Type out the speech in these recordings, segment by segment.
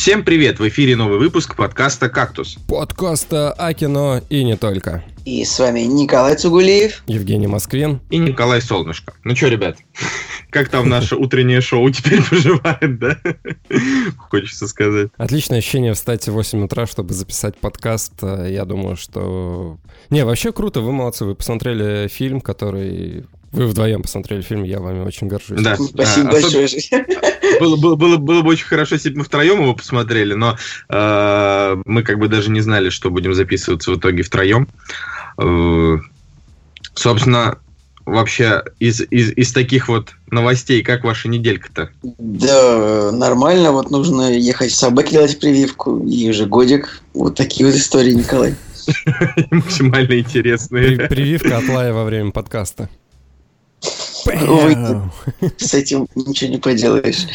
Всем привет! В эфире новый выпуск подкаста «Кактус». Подкаста о кино и не только. И с вами Николай Цугулиев, Евгений Москвин и Николай Солнышко. Ну что, ребят, как там наше утреннее шоу теперь поживает, да? Хочется сказать. Отличное ощущение встать в 8 утра, чтобы записать подкаст. Я думаю, что... Не, вообще круто, вы молодцы. Вы посмотрели фильм, который вы вдвоем посмотрели фильм, я вами очень горжусь. Да. Спасибо а, большое. Было, было, было, было бы очень хорошо, если бы мы втроем его посмотрели, но э, мы как бы даже не знали, что будем записываться в итоге втроем. Э, собственно, вообще из, из, из таких вот новостей, как ваша неделька-то? Да, нормально. Вот нужно ехать собаке делать прививку, и уже годик. Вот такие вот истории, Николай. Максимально интересные. Прививка от Лая во время подкаста. Увы, с этим ничего не поделаешь.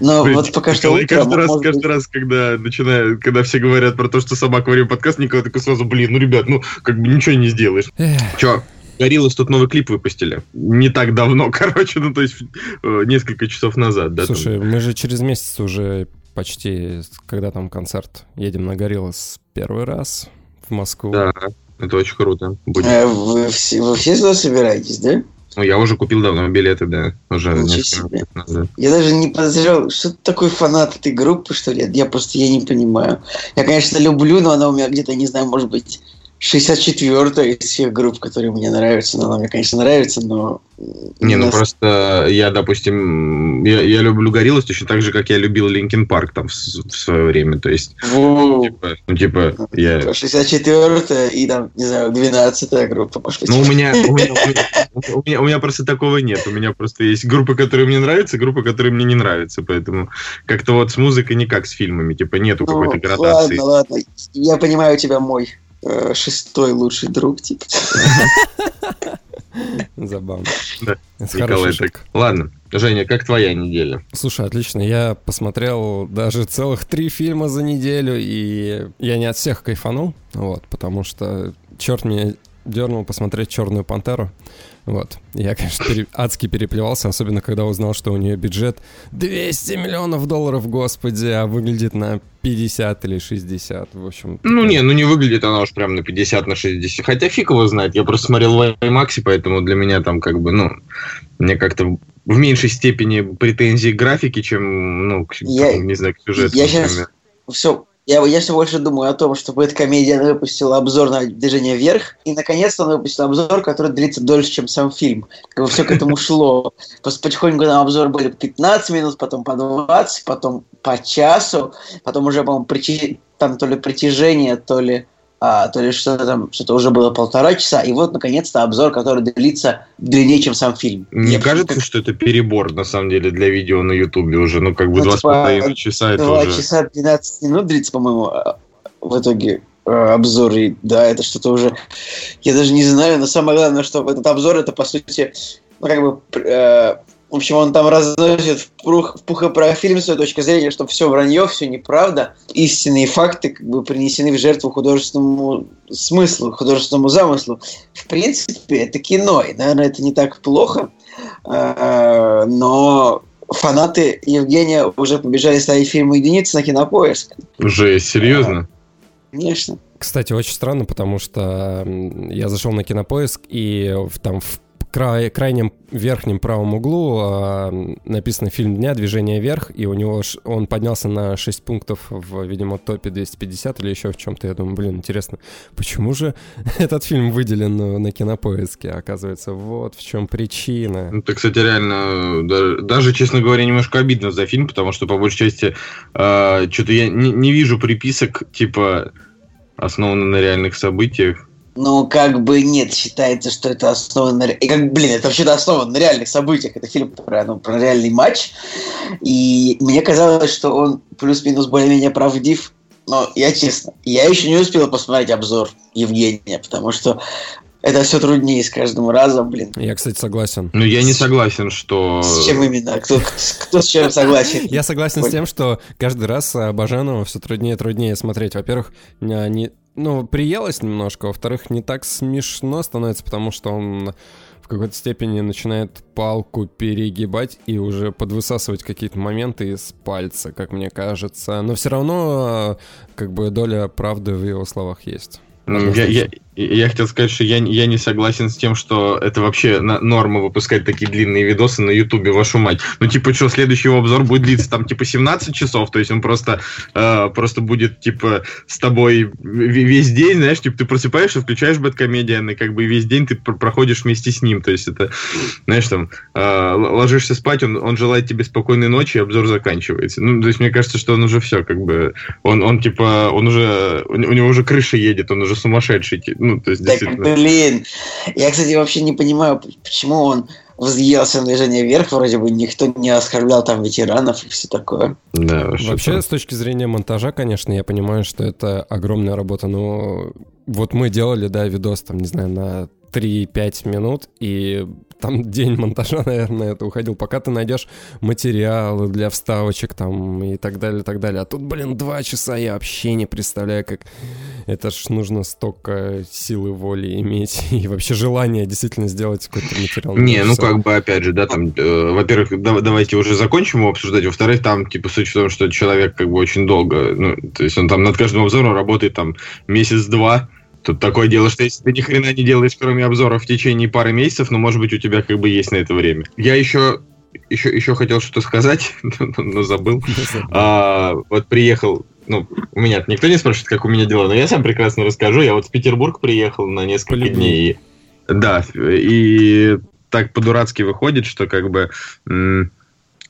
Но Блин, вот пока что... Николай, каждый, раз, каждый быть... раз, когда начинаю, когда все говорят про то, что собака время подкаста, Николай такой сразу, блин, ну, ребят, ну, как бы ничего не сделаешь. Че, Гориллас тут новый клип выпустили. Не так давно, короче, ну, то есть э, несколько часов назад. Да, Слушай, там. мы же через месяц уже почти, когда там концерт, едем на Гориллас первый раз в Москву. Да, это очень круто. Будет. А вы, все, вы все сюда собираетесь, да? Ну, я уже купил давно билеты, да. Уже себе. Назад. Я даже не подозревал, что ты такой фанат этой группы, что ли? Я просто я не понимаю. Я, конечно, люблю, но она у меня где-то, не знаю, может быть, 64-я из всех групп, которые мне нравятся. Но она мне, конечно, нравится, но... Не, ну нас... просто я, допустим, я, я люблю Gorillaz точно так же, как я любил Linkin Park там в, в свое время. То есть, ну, типа, ну, типа, я... 64-я и там, не знаю, 12-я группа, может Ну, у меня, у, меня, у, меня, у меня просто такого нет. У меня просто есть группы, которые мне нравятся, группы, которые мне не нравятся. Поэтому как-то вот с музыкой не как с фильмами. Типа, нету ну, какой-то градации. Ладно, ладно. Я понимаю тебя, мой. Э, шестой лучший друг, типа. Забавно. Николай, так. Ладно, Женя, как твоя неделя? Слушай, отлично. Я посмотрел даже целых три фильма за неделю, и я не от всех кайфанул, вот, потому что черт мне дернул посмотреть «Черную пантеру». Вот. Я, конечно, пере... адски переплевался, особенно когда узнал, что у нее бюджет 200 миллионов долларов, господи, а выглядит на 50 или 60, в общем. Ну не, ну не выглядит она уж прям на 50, на 60. Хотя фиг его знает, я просто смотрел в IMAX, поэтому для меня там как бы, ну, мне как-то в меньшей степени претензии к графике, чем, ну, к, я, не знаю, к сюжету. Я сейчас все я, я все больше думаю о том, чтобы эта комедия выпустила обзор на «Движение вверх», и наконец-то она выпустила обзор, который длится дольше, чем сам фильм. Как бы все к этому шло. Просто потихоньку на обзор были 15 минут, потом по 20, потом по часу, потом уже, по-моему, там то ли притяжение, то ли а, то ли что-то там, что-то уже было полтора часа, и вот, наконец-то, обзор, который длится длиннее, чем сам фильм. Мне Я кажется, как... что это перебор, на самом деле, для видео на Ютубе уже, ну, как бы ну, два с типа, половиной часа это уже... часа 12 минут длится, по-моему, а, в итоге э, обзор, и да, это что-то уже... Я даже не знаю, но самое главное, что этот обзор, это, по сути, ну, как бы э, в общем, он там разносит в пух, в пух и прах фильм с той точки зрения, что все вранье, все неправда. Истинные факты как бы принесены в жертву художественному смыслу, художественному замыслу. В принципе, это кино, и, наверное, это не так плохо. А, но фанаты Евгения уже побежали ставить фильм единицы на кинопоиск. Уже серьезно? Конечно. Кстати, очень странно, потому что я зашел на кинопоиск, и там в край, крайнем верхнем правом углу э, написано «Фильм дня. Движение вверх», и у него ш, он поднялся на 6 пунктов в, видимо, топе 250 или еще в чем-то. Я думаю, блин, интересно, почему же этот фильм выделен на кинопоиске? Оказывается, вот в чем причина. Это, кстати, реально, даже, даже, честно говоря, немножко обидно за фильм, потому что, по большей части, э, что-то я не, не вижу приписок, типа, основаны на реальных событиях. Ну, как бы нет, считается, что это основано на... И как, блин, это вообще-то основано на реальных событиях. Это фильм про, ну, про реальный матч. И мне казалось, что он плюс-минус более-менее правдив. Но я честно, я еще не успел посмотреть обзор Евгения, потому что это все труднее с каждым разом, блин. Я, кстати, согласен. Ну, я не согласен, что... С чем именно? Кто, кто с чем согласен? Я согласен с тем, что каждый раз Бажанова все труднее и труднее смотреть. Во-первых, не, ну, приелось немножко, во-вторых, не так смешно становится, потому что он в какой-то степени начинает палку перегибать и уже подвысасывать какие-то моменты из пальца, как мне кажется. Но все равно как бы доля правды в его словах есть. Я, я, я хотел сказать, что я, я не согласен с тем, что это вообще норма выпускать такие длинные видосы на Ютубе, вашу мать. Ну, типа, что, следующий его обзор будет длиться там, типа, 17 часов, то есть он просто, э, просто будет, типа, с тобой весь день, знаешь, типа, ты просыпаешься, включаешь Бэткомедиан, и как бы весь день ты проходишь вместе с ним, то есть это, знаешь, там, э, ложишься спать, он, он желает тебе спокойной ночи, и обзор заканчивается. Ну, то есть мне кажется, что он уже все, как бы, он, он типа, он уже, у него уже крыша едет, он уже сумасшедший, ну, то есть, так, блин. Я, кстати, вообще не понимаю, почему он взъелся на движение вверх, вроде бы никто не оскорблял там ветеранов и все такое. Да, Вообще, с точки зрения монтажа, конечно, я понимаю, что это огромная работа, но вот мы делали, да, видос, там, не знаю, на 3-5 минут, и там день монтажа, наверное, это уходил, пока ты найдешь материалы для вставочек там и так далее, и так далее. А тут, блин, два часа я вообще не представляю, как это ж нужно столько силы воли иметь и вообще желание действительно сделать какой-то материал. Не, ну как бы, опять же, да, там, э, во-первых, да, давайте уже закончим его обсуждать, во-вторых, там, типа, суть в том, что человек как бы очень долго, ну, то есть он там над каждым обзором работает там месяц-два, Тут такое дело, что если ты ни хрена не делаешь, кроме обзоров в течение пары месяцев, ну, может быть, у тебя как бы есть на это время. Я еще еще, еще хотел что-то сказать, но забыл. А, вот приехал, ну, у меня никто не спрашивает, как у меня дела, но я сам прекрасно расскажу. Я вот в Петербург приехал на несколько Полюбил. дней. Да, и так по-дурацки выходит, что как бы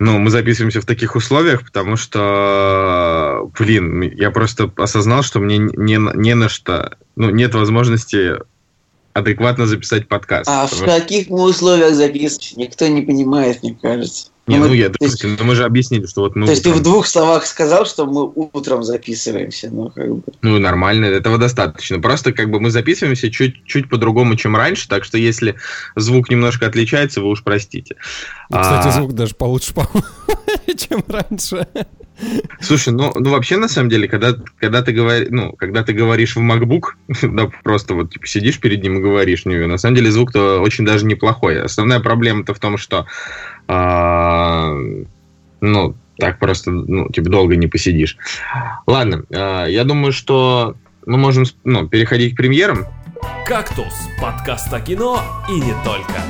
ну, мы записываемся в таких условиях, потому что, блин, я просто осознал, что мне не, не на что, ну, нет возможности адекватно записать подкаст. А в каких мы условиях записываемся? Никто не понимает, мне кажется. Не, ну, ну я, допустим, есть, ну мы же объяснили, что вот мы... То есть утром... ты в двух словах сказал, что мы утром записываемся, ну как бы... Ну нормально, этого достаточно. Просто как бы мы записываемся чуть-чуть по-другому, чем раньше, так что если звук немножко отличается, вы уж простите. Ну, кстати, а... звук даже получше, чем раньше. Слушай, ну, ну вообще на самом деле, когда, когда ты говоришь, ну, когда ты говоришь в MacBook, да, просто вот типа сидишь перед ним и говоришь, ну, на самом деле звук-то очень даже неплохой. Основная проблема-то в том, что а, ну, так просто, ну, типа, долго не посидишь. Ладно, а, я думаю, что мы можем ну, переходить к премьерам. «Кактус» – подкаст о кино и не только.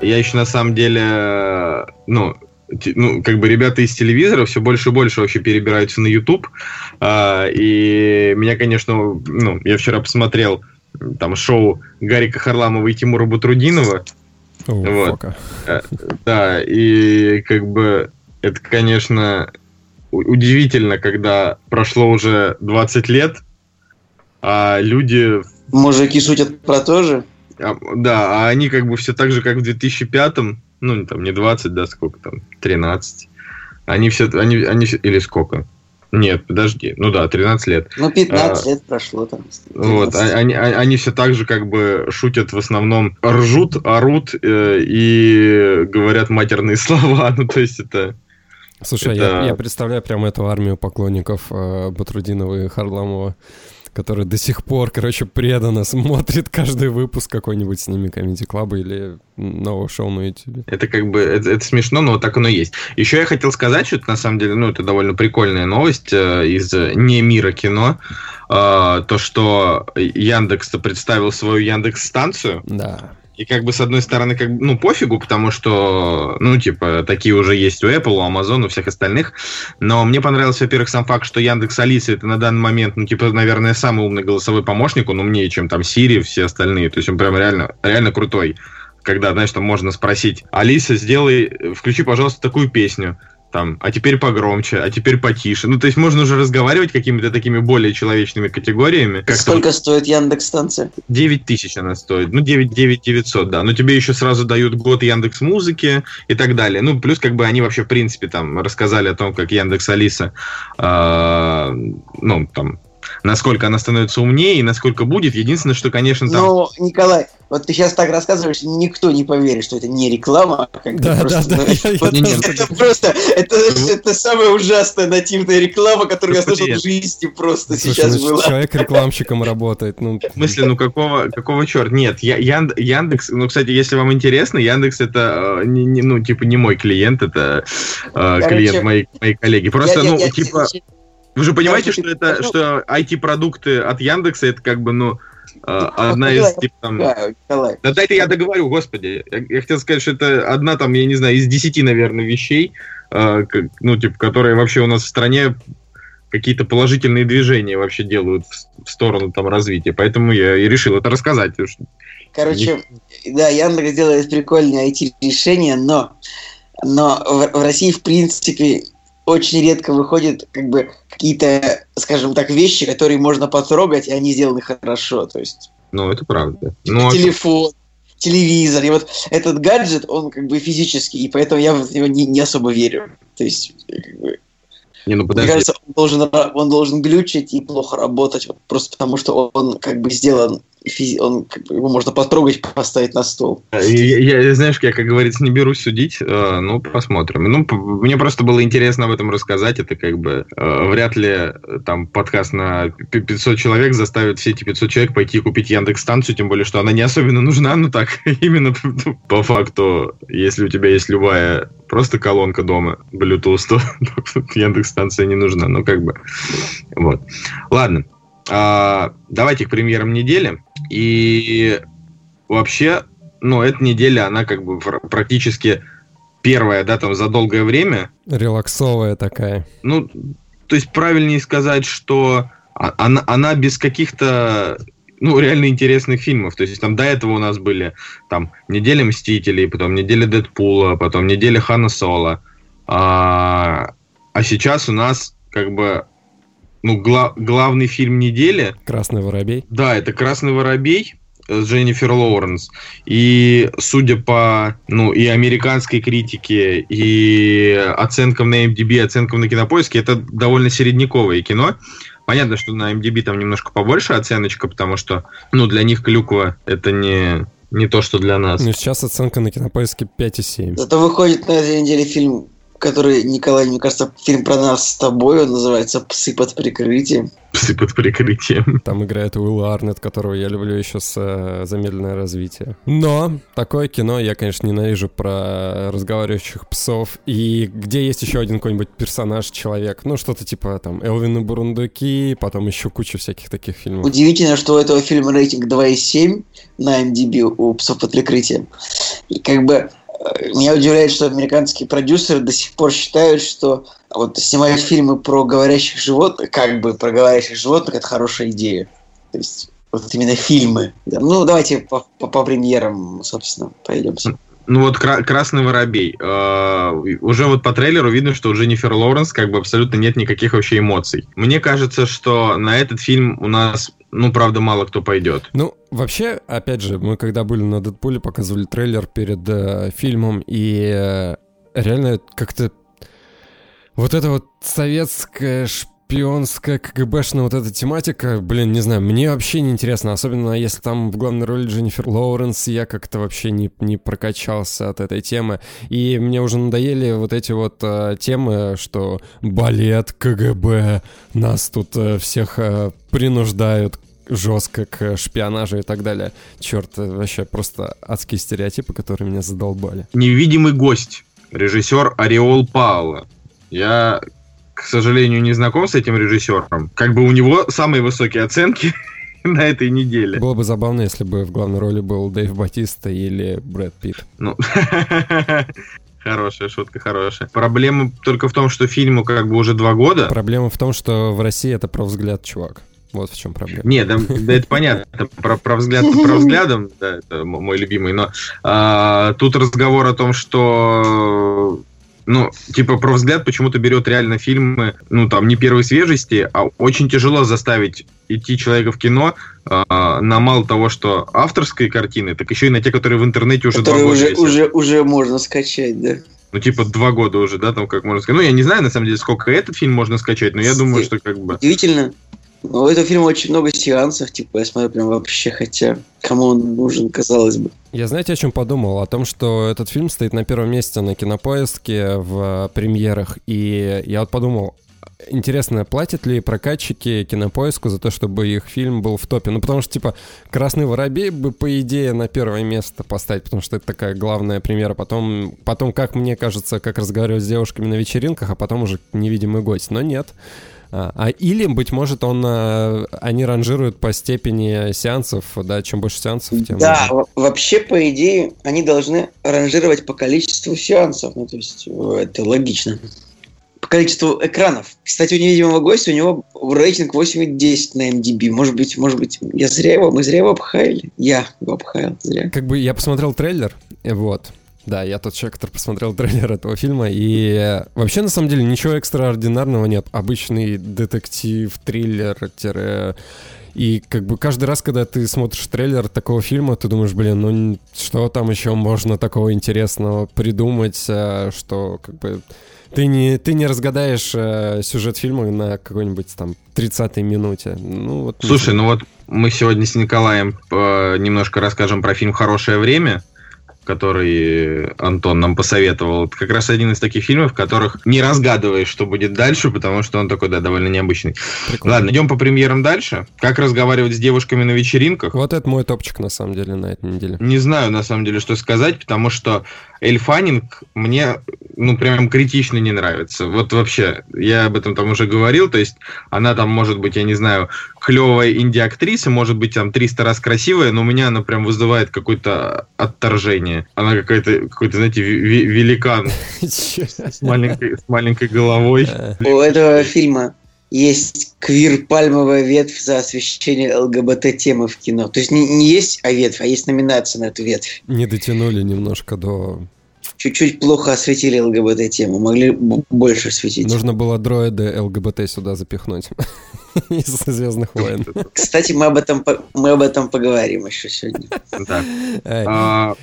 Я еще на самом деле, ну, ну, как бы ребята из телевизора все больше и больше вообще перебираются на YouTube. А, и меня, конечно, ну, я вчера посмотрел там шоу Гарика Харламова и Тимура Бутрудинова. Oh, вот. Э, да, и как бы это, конечно, удивительно, когда прошло уже 20 лет, а люди... Мужики шутят про то же? А, да, а они как бы все так же, как в 2005-м, ну, там, не 20, да, сколько там, 13. Они все, они, они, или сколько? Нет, подожди. Ну да, 13 лет. Ну, 15 а, лет прошло там. Вот, а, они, а, они все так же как бы шутят в основном, ржут, орут э, и говорят матерные слова. Ну, то есть это... Слушай, это... Я, я представляю прямо эту армию поклонников э, Батрудинова и Харламова который до сих пор, короче, преданно смотрит каждый выпуск какой-нибудь с ними Comedy Club или нового шоу на YouTube. Это как бы, это, это смешно, но вот так оно есть. Еще я хотел сказать, что это на самом деле, ну, это довольно прикольная новость э, из не мира кино, э, то, что Яндекс представил свою Яндекс-станцию. Да. И как бы с одной стороны, как бы, ну, пофигу, потому что, ну, типа, такие уже есть у Apple, у Amazon, у всех остальных. Но мне понравился, во-первых, сам факт, что Яндекс Алиса это на данный момент, ну, типа, наверное, самый умный голосовой помощник, он умнее, чем там Siri, все остальные. То есть он прям реально, реально крутой. Когда, знаешь, там можно спросить, Алиса, сделай, включи, пожалуйста, такую песню там, а теперь погромче, а теперь потише. Ну, то есть можно уже разговаривать какими-то такими более человечными категориями. Как Сколько стоит Яндекс станция? 9 тысяч она стоит. Ну, 9, 9 900, да. Но тебе еще сразу дают год Яндекс Музыки и так далее. Ну, плюс как бы они вообще, в принципе, там рассказали о том, как Яндекс Алиса, э, ну, там, насколько она становится умнее и насколько будет. Единственное, что, конечно, там... Ну, Николай, вот ты сейчас так рассказываешь, никто не поверит, что это не реклама. а как Да, да, да, это просто, это, это самая ужасная нативная реклама, которую я слышал в жизни просто Слушай, сейчас ну, была. человек рекламщиком работает, ну... В смысле, ну какого, какого черта? Нет, я, Янд- Яндекс, ну, кстати, если вам интересно, Яндекс это, э, не, не- ну, типа, не мой клиент, это э, Короче, клиент моей, моей коллеги. Просто, ну, я- типа, я- вы же понимаете, что это, что IT-продукты от Яндекса, это как бы, ну, э, одна поняла, из, типа, там... Да, дайте я договорю, господи. Я, я хотел сказать, что это одна там, я не знаю, из десяти, наверное, вещей, как- ну, типа, которые вообще у нас в стране какие-то положительные движения вообще делают в, сторону там развития. Поэтому я и решил это рассказать. Короче, да, Яндекс делает прикольные IT-решения, но, но в, в России, в принципе, очень редко выходят как бы какие-то, скажем так, вещи, которые можно потрогать, и они сделаны хорошо. То есть Ну, это правда. Ну, а телефон, телевизор. И вот этот гаджет, он как бы физический, и поэтому я в него не, не особо верю. То есть, как бы, не, ну мне кажется, он должен, он должен глючить и плохо работать, вот просто потому что он как бы сделан, физи- он, его можно потрогать, поставить на стол. Я, я- я, знаешь, я, как говорится, не берусь судить. э, ну, посмотрим. Ну, мне просто было интересно об этом рассказать. Это как бы э, вряд ли э, там подкаст на п- 500 человек заставит все эти 500 человек пойти купить Яндекс станцию, тем более, что она не особенно нужна. Ну так, именно по факту, если у тебя есть любая просто колонка дома, Bluetooth, то Яндекс станция не нужна. Ну, как бы, вот. Ладно. А, давайте к премьерам недели. И вообще, ну, эта неделя, она как бы пр- практически первая, да, там, за долгое время. Релаксовая такая. Ну, то есть правильнее сказать, что а- она, она без каких-то, ну, реально интересных фильмов. То есть там до этого у нас были там неделя Мстителей, потом неделя Дэдпула, потом неделя Хана Соло. А, а сейчас у нас как бы, ну, гла- главный фильм недели Красный воробей. да, это «Красный воробей» с Дженнифер Лоуренс. И судя по ну, и американской критике, и оценкам на MDB, оценкам на кинопоиске, это довольно середняковое кино. Понятно, что на MDB там немножко побольше оценочка, потому что ну, для них клюква это не, не то, что для нас. Ну, сейчас оценка на кинопоиске 5,7. Зато выходит на этой неделе фильм, который, Николай, мне кажется, фильм про нас с тобой, он называется «Псы под прикрытием». Псы под прикрытием. Там играет Уилл Арнет, которого я люблю еще с э, «Замедленное развитие». Но такое кино я, конечно, ненавижу про разговаривающих псов. И где есть еще один какой-нибудь персонаж, человек, ну что-то типа там Элвин и Бурундуки, потом еще куча всяких таких фильмов. Удивительно, что у этого фильма рейтинг 2,7 на MDB у «Псов под прикрытием». И как бы меня удивляет, что американские продюсеры до сих пор считают, что вот снимать фильмы про говорящих животных, как бы про говорящих животных, это хорошая идея. То есть вот именно фильмы. Ну, давайте по, по- по премьерам, собственно, пройдемся. Ну вот «Кра- «Красный воробей». Э, уже вот по трейлеру видно, что у Дженнифер Лоуренс как бы абсолютно нет никаких вообще эмоций. Мне кажется, что на этот фильм у нас, ну, правда, мало кто пойдет. Ну, вообще, опять же, мы когда были на Дэдпуле, показывали трейлер перед э, фильмом, и э, реально как-то вот эта вот советская шпионская КГБшная вот эта тематика, блин, не знаю, мне вообще не интересно, особенно если там в главной роли Дженнифер Лоуренс, я как-то вообще не, не прокачался от этой темы, и мне уже надоели вот эти вот э, темы, что балет, КГБ, нас тут э, всех э, принуждают жестко к шпионажу и так далее. Черт, э, вообще просто адские стереотипы, которые меня задолбали. «Невидимый гость», режиссер Ореол Паула. Я, к сожалению, не знаком с этим режиссером. Как бы у него самые высокие оценки на этой неделе. Было бы забавно, если бы в главной роли был Дэйв Батиста или Брэд Питт. Ну, хорошая шутка, хорошая. Проблема только в том, что фильму как бы уже два года. Проблема в том, что в России это про взгляд, чувак. Вот в чем проблема. Нет, да, да это понятно. Про, про взгляд про взглядом, да, это мой любимый. Но а, тут разговор о том, что ну, типа, про взгляд почему-то берет реально фильмы, ну, там, не первой свежести, а очень тяжело заставить идти человека в кино а, на мало того, что авторской картины, так еще и на те, которые в интернете уже Которые два года уже, висят. уже, уже можно скачать, да. Ну, типа, два года уже, да, там, как можно сказать. Ну, я не знаю, на самом деле, сколько этот фильм можно скачать, но я думаю, что как бы... Удивительно. Ну, у этого фильма очень много сеансов, типа, я смотрю прям вообще, хотя кому он нужен, казалось бы. Я знаете, о чем подумал? О том, что этот фильм стоит на первом месте на кинопоиске в премьерах. И я вот подумал, Интересно, платят ли прокатчики кинопоиску за то, чтобы их фильм был в топе? Ну, потому что, типа, «Красный воробей» бы, по идее, на первое место поставить, потому что это такая главная премьера. Потом, потом, как мне кажется, как разговаривать с девушками на вечеринках, а потом уже «Невидимый гость». Но нет. А, а или, быть может, он, а, они ранжируют по степени сеансов, да, чем больше сеансов, тем Да, лучше. вообще, по идее, они должны ранжировать по количеству сеансов, ну, то есть э, это логично по количеству экранов. Кстати, у невидимого гостя у него рейтинг 8,10 на MDB. Может быть, может быть, я зря его, мы зря его обхаяли. Я его обхаял зря. Как бы я посмотрел трейлер, вот. Да, я тот человек, который посмотрел трейлер этого фильма, и вообще, на самом деле, ничего экстраординарного нет. Обычный детектив, триллер. И как бы каждый раз, когда ты смотришь трейлер такого фильма, ты думаешь, блин, ну что там еще можно такого интересного придумать, э, что как бы ты не, ты не разгадаешь э, сюжет фильма на какой-нибудь там 30-й минуте. Ну, вот, Слушай, ну вот мы сегодня с Николаем э, немножко расскажем про фильм «Хорошее время», который Антон нам посоветовал. Это как раз один из таких фильмов, в которых не разгадываешь, что будет дальше, потому что он такой, да, довольно необычный. Прикольно. Ладно, идем по премьерам дальше. Как разговаривать с девушками на вечеринках? Вот это мой топчик, на самом деле, на этой неделе. Не знаю, на самом деле, что сказать, потому что Эль Фаннинг мне, ну, прям критично не нравится. Вот вообще, я об этом там уже говорил, то есть она там может быть, я не знаю, клевая инди-актриса, может быть, там 300 раз красивая, но у меня она прям вызывает какое-то отторжение. Она какая-то, какой-то, знаете, великан с маленькой, с маленькой головой. У этого фильма есть квир-пальмовая ветвь за освещение ЛГБТ-темы в кино. То есть не, не есть а ветвь, а есть номинация на эту ветвь. Не дотянули немножко до... Чуть-чуть плохо осветили ЛГБТ-тему, могли больше осветить. Нужно было дроиды ЛГБТ сюда запихнуть. из «Звездных войн». Кстати, мы об этом, мы об этом поговорим еще сегодня. А,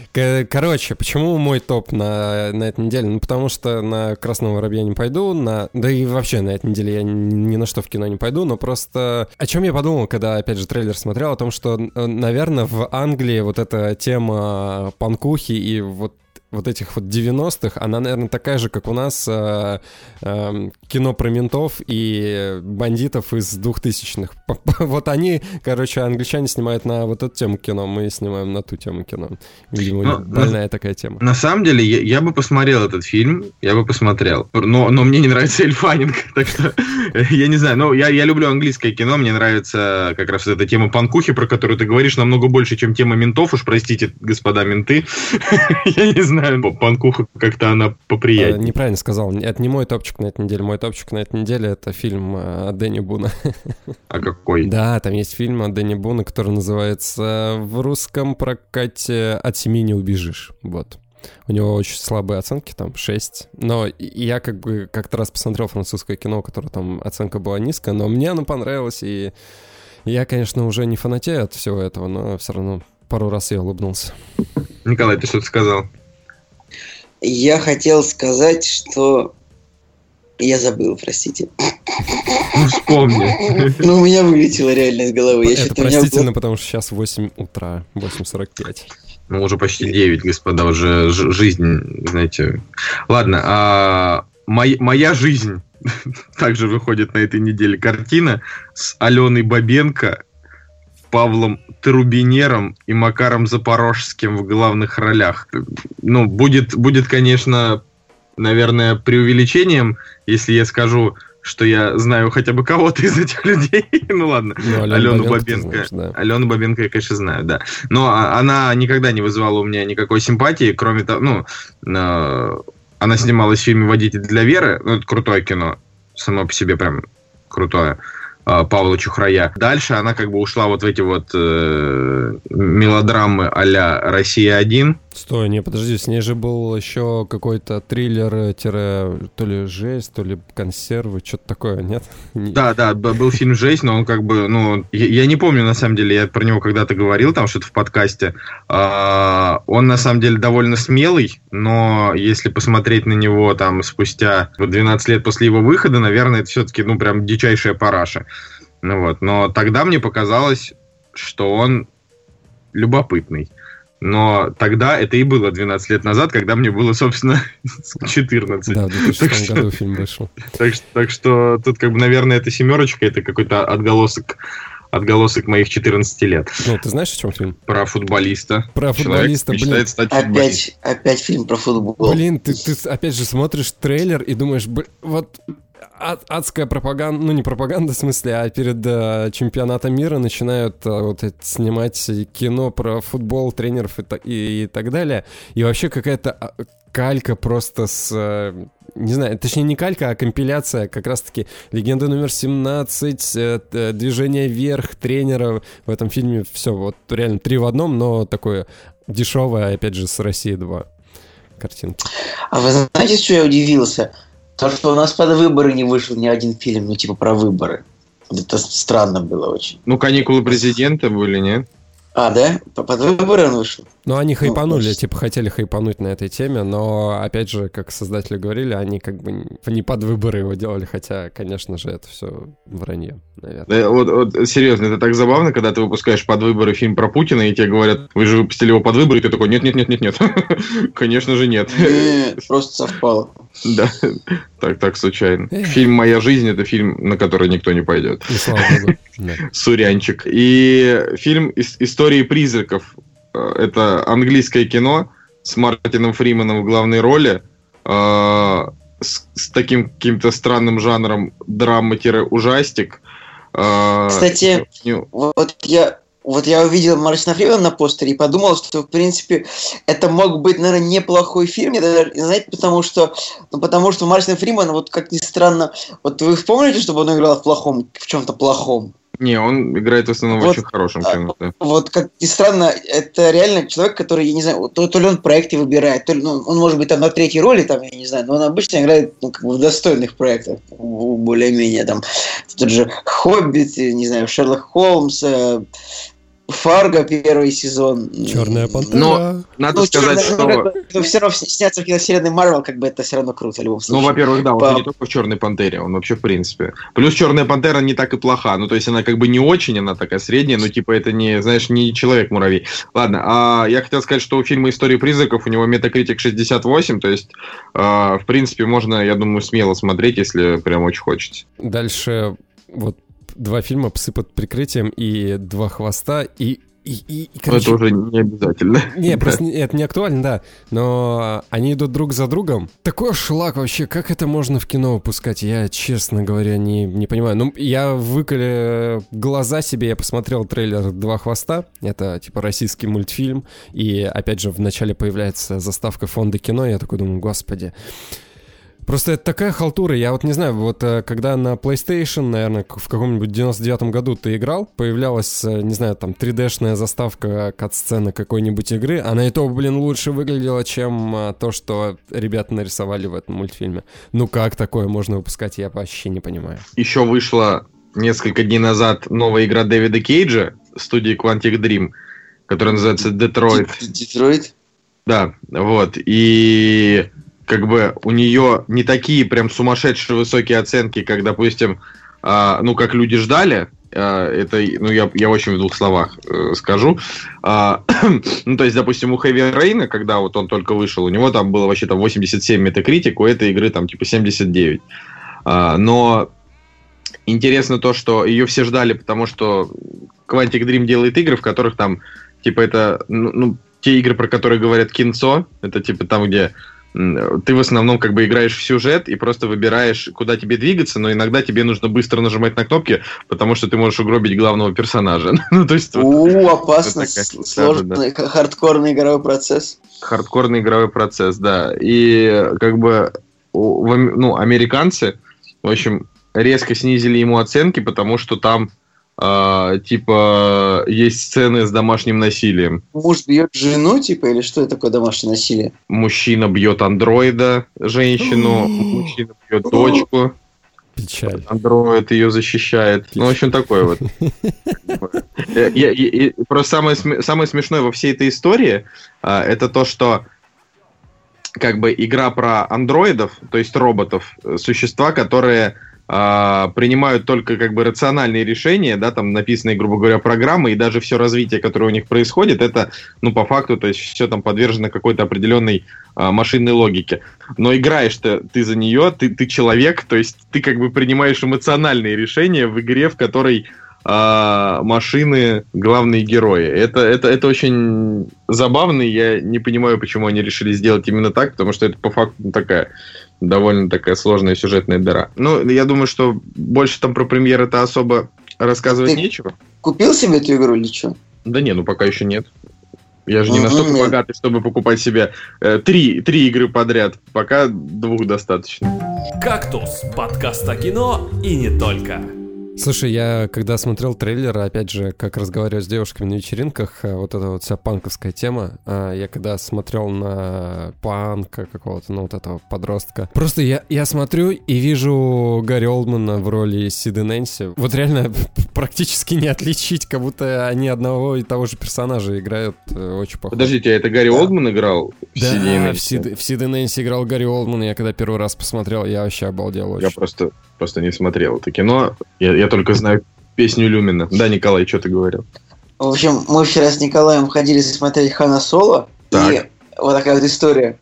короче, почему мой топ на, на этой неделе? Ну, потому что на «Красного воробья» не пойду, на... да и вообще на этой неделе я ни на что в кино не пойду, но просто... О чем я подумал, когда, опять же, трейлер смотрел? О том, что, наверное, в Англии вот эта тема панкухи и вот вот этих вот 90-х, она, наверное, такая же, как у нас э, э, кино про ментов и бандитов из 2000-х. Вот они, короче, англичане снимают на вот эту тему кино, мы снимаем на ту тему кино. Видимо, ну, больная на, такая тема. На самом деле, я, я бы посмотрел этот фильм, я бы посмотрел. Но, но мне не нравится Эльфанинг, так что я не знаю. Ну, я, я люблю английское кино, мне нравится как раз эта тема панкухи, про которую ты говоришь, намного больше, чем тема ментов. Уж простите, господа менты. я не знаю знаю, панкуха как-то она поприятнее. А, неправильно сказал. Это не мой топчик на этой неделе. Мой топчик на этой неделе это фильм э, от Дэнни Буна. А какой? Да, там есть фильм от Дэнни Буна, который называется в русском прокате «От семьи не убежишь». Вот. У него очень слабые оценки, там 6. Но я как бы как-то раз посмотрел французское кино, у которого там оценка была низкая, но мне оно понравилось, и я, конечно, уже не фанатею от всего этого, но все равно пару раз я улыбнулся. Николай, ты что-то сказал? Я хотел сказать, что... Я забыл, простите. Ну, вспомни. Ну, у меня вылетело реально из головы. Я Это простительно, меня... потому что сейчас 8 утра, 8.45. Ну, уже почти 9, господа, уже жизнь, знаете... Ладно, а моя, моя жизнь также выходит на этой неделе картина с Аленой Бабенко Павлом Трубинером и Макаром Запорожским в главных ролях. Ну, будет, будет, конечно, наверное, преувеличением, если я скажу, что я знаю хотя бы кого-то из этих людей. ну ладно, ну, Алену Бабенко. Знаешь, да. Алену Бабенко я, конечно, знаю, да. Но она никогда не вызывала у меня никакой симпатии, кроме того, ну, э, она снималась в фильме «Водитель для Веры», ну, это крутое кино, само по себе прям крутое. А, Павла Чухрая. Дальше она как бы ушла вот в эти вот э, мелодрамы а-ля «Россия-1». Стой, не, подожди, с ней же был еще какой-то триллер, то ли жесть, то ли консервы, что-то такое, нет? Да, да, был фильм «Жесть», но он как бы, ну, я, я не помню, на самом деле, я про него когда-то говорил, там что-то в подкасте. А, он, на самом деле, довольно смелый, но если посмотреть на него там спустя 12 лет после его выхода, наверное, это все-таки, ну, прям дичайшая параша. Ну вот, но тогда мне показалось, что он любопытный. Но тогда это и было 12 лет назад, когда мне было, собственно, 14. Да, в 2006 году фильм вышел. Так, так что тут, как бы, наверное, эта семерочка, это какой-то отголосок отголосок моих 14 лет. Ну, ты знаешь, о чем фильм? Про футболиста. Про футболиста, блин. Стать опять, опять фильм про футбол. Блин, ты, ты опять же смотришь трейлер и думаешь, блин, вот ад, адская пропаганда, ну не пропаганда в смысле, а перед э, чемпионатом мира начинают э, вот это, снимать кино про футбол, тренеров и, и, и так далее. И вообще какая-то а, калька просто с... Э, не знаю, точнее не калька, а компиляция как раз-таки «Легенда номер 17», э, «Движение вверх», тренера в этом фильме. Все, вот реально три в одном, но такое дешевое, опять же, с России 2 картинки. А вы знаете, что я удивился? То, что у нас под выборы не вышел ни один фильм, ну, типа, про выборы. Это странно было очень. Ну, каникулы президента были, нет? А, да? Под выборы он вышел? Ну, они хайпанули, ну, типа, хотели хайпануть на этой теме, но, опять же, как создатели говорили, они как бы не под выборы его делали, хотя, конечно же, это все вранье, наверное. Да, вот, вот, серьезно, это так забавно, когда ты выпускаешь под выборы фильм про Путина, и тебе говорят, вы же выпустили его под выборы, и ты такой, нет-нет-нет-нет-нет. Конечно же, нет. Просто совпало. Да, так, так случайно. Фильм «Моя жизнь» — это фильм, на который никто не пойдет. И слава богу. Сурянчик. И фильм «Истории призраков» — это английское кино с Мартином Фриманом в главной роли, э, с, с таким каким-то странным жанром драма-ужастик. Э, Кстати, вот я вот я увидел Мартина Фримена на постере и подумал, что, в принципе, это мог быть, наверное, неплохой фильм. Знаете, потому что, ну, потому что Мартин Фриман, вот как ни странно, вот вы помните, чтобы он играл в плохом, в чем-то плохом? Не, он играет в основном вот, в очень хорошем кино. Да. Вот как ни странно, это реально человек, который, я не знаю, то, то ли он проекты выбирает, то ли ну, он может быть там на третьей роли, там, я не знаю, но он обычно играет ну, как бы в достойных проектах, более-менее там. Тот же Хоббит, не знаю, Шерлок Холмс, э, Фарго первый сезон. Черная пантера. Но надо ну, сказать, черная, что... Ну, все равно сняться в киновселенной Марвел, как бы это все равно круто в любом ну, случае. Ну, во-первых, да, он По... не только в Черной пантере, он вообще в принципе. Плюс Черная пантера не так и плоха. Ну, то есть она как бы не очень, она такая средняя, но типа это не, знаешь, не человек-муравей. Ладно, а я хотел сказать, что у фильма «История призраков» у него метакритик 68, то есть, а, в принципе, можно, я думаю, смело смотреть, если прям очень хочется. Дальше вот два фильма «Псы под прикрытием» и «Два хвоста», и и, и, и короче, это уже не обязательно. Не, просто это не актуально, да. Но они идут друг за другом. Такой шлак вообще, как это можно в кино выпускать? Я, честно говоря, не, не понимаю. Ну, я выколи глаза себе, я посмотрел трейлер «Два хвоста». Это, типа, российский мультфильм. И, опять же, в начале появляется заставка фонда кино. Я такой думаю, господи, Просто это такая халтура, я вот не знаю, вот э, когда на PlayStation, наверное, в каком-нибудь 99-м году ты играл, появлялась, э, не знаю, там 3D-шная заставка кат-сцены какой-нибудь игры, она и то, блин, лучше выглядела, чем э, то, что ребята нарисовали в этом мультфильме. Ну как такое можно выпускать, я вообще не понимаю. Еще вышла несколько дней назад новая игра Дэвида Кейджа студии Quantic Dream, которая называется Detroit. Детройт? Да, вот. И как бы у нее не такие прям сумасшедшие высокие оценки, как, допустим, э, ну, как люди ждали, э, это, ну, я, я очень в двух словах э, скажу. Э, ну, то есть, допустим, у Heavy Rain, когда вот он только вышел, у него там было вообще там 87 метакритик, у этой игры там типа 79. Э, но интересно то, что ее все ждали, потому что Quantic Dream делает игры, в которых там, типа, это, ну, ну те игры, про которые говорят кинцо, это типа там, где ты в основном как бы играешь в сюжет и просто выбираешь, куда тебе двигаться, но иногда тебе нужно быстро нажимать на кнопки, потому что ты можешь угробить главного персонажа. ну, то есть... У, опасно, сложный, хардкорный игровой процесс. Хардкорный игровой процесс, да. И как бы, ну, американцы, в общем, резко снизили ему оценки, потому что там а, типа, есть сцены с домашним насилием. Муж бьет жену, типа, или что это такое домашнее насилие? Мужчина бьет андроида, женщину, мужчина бьет дочку. Печаль. Андроид ее защищает. Печаль. Ну, в общем, такое вот. Просто самое, самое смешное во всей этой истории а, это то, что как бы игра про андроидов, то есть роботов, существа, которые а, принимают только как бы рациональные решения, да, там написанные, грубо говоря, программы, и даже все развитие, которое у них происходит, это, ну, по факту, то есть все там подвержено какой-то определенной а, машинной логике. Но играешь-то ты за нее, ты, ты человек, то есть ты как бы принимаешь эмоциональные решения в игре, в которой а, машины главные герои. Это, это, это очень забавно, и я не понимаю, почему они решили сделать именно так, потому что это по факту такая довольно такая сложная сюжетная дыра. Ну, я думаю, что больше там про премьер это особо рассказывать Ты нечего. Купил себе эту игру или что? Да не, ну пока еще нет. Я же не Мгм, настолько нет. богатый, чтобы покупать себе э, три, три игры подряд. Пока двух достаточно. «Кактус» — подкаст о кино и не только. Слушай, я когда смотрел трейлер, опять же, как разговаривать с девушками на вечеринках, э, вот эта вот вся панковская тема, а, я когда смотрел на панка какого-то, ну вот этого подростка, просто я, я смотрю и вижу Гарри Олдмана в роли Сиды Нэнси. Вот реально практически не отличить, как будто они одного и того же персонажа играют э, очень похоже. Подождите, а это Гарри Да. Олдман играл в Да, «Сиди и в Нэнси»? Сид, в Сид и Нэнси играл Гарри Олдман, я когда первый раз посмотрел, я вообще обалдел очень. Я просто, просто не смотрел это кино. Я, я только знаю песню Люмина. Да, Николай, что ты говорил? В общем, мы вчера с Николаем ходили смотреть Хана Соло, Так. и вот такая вот история.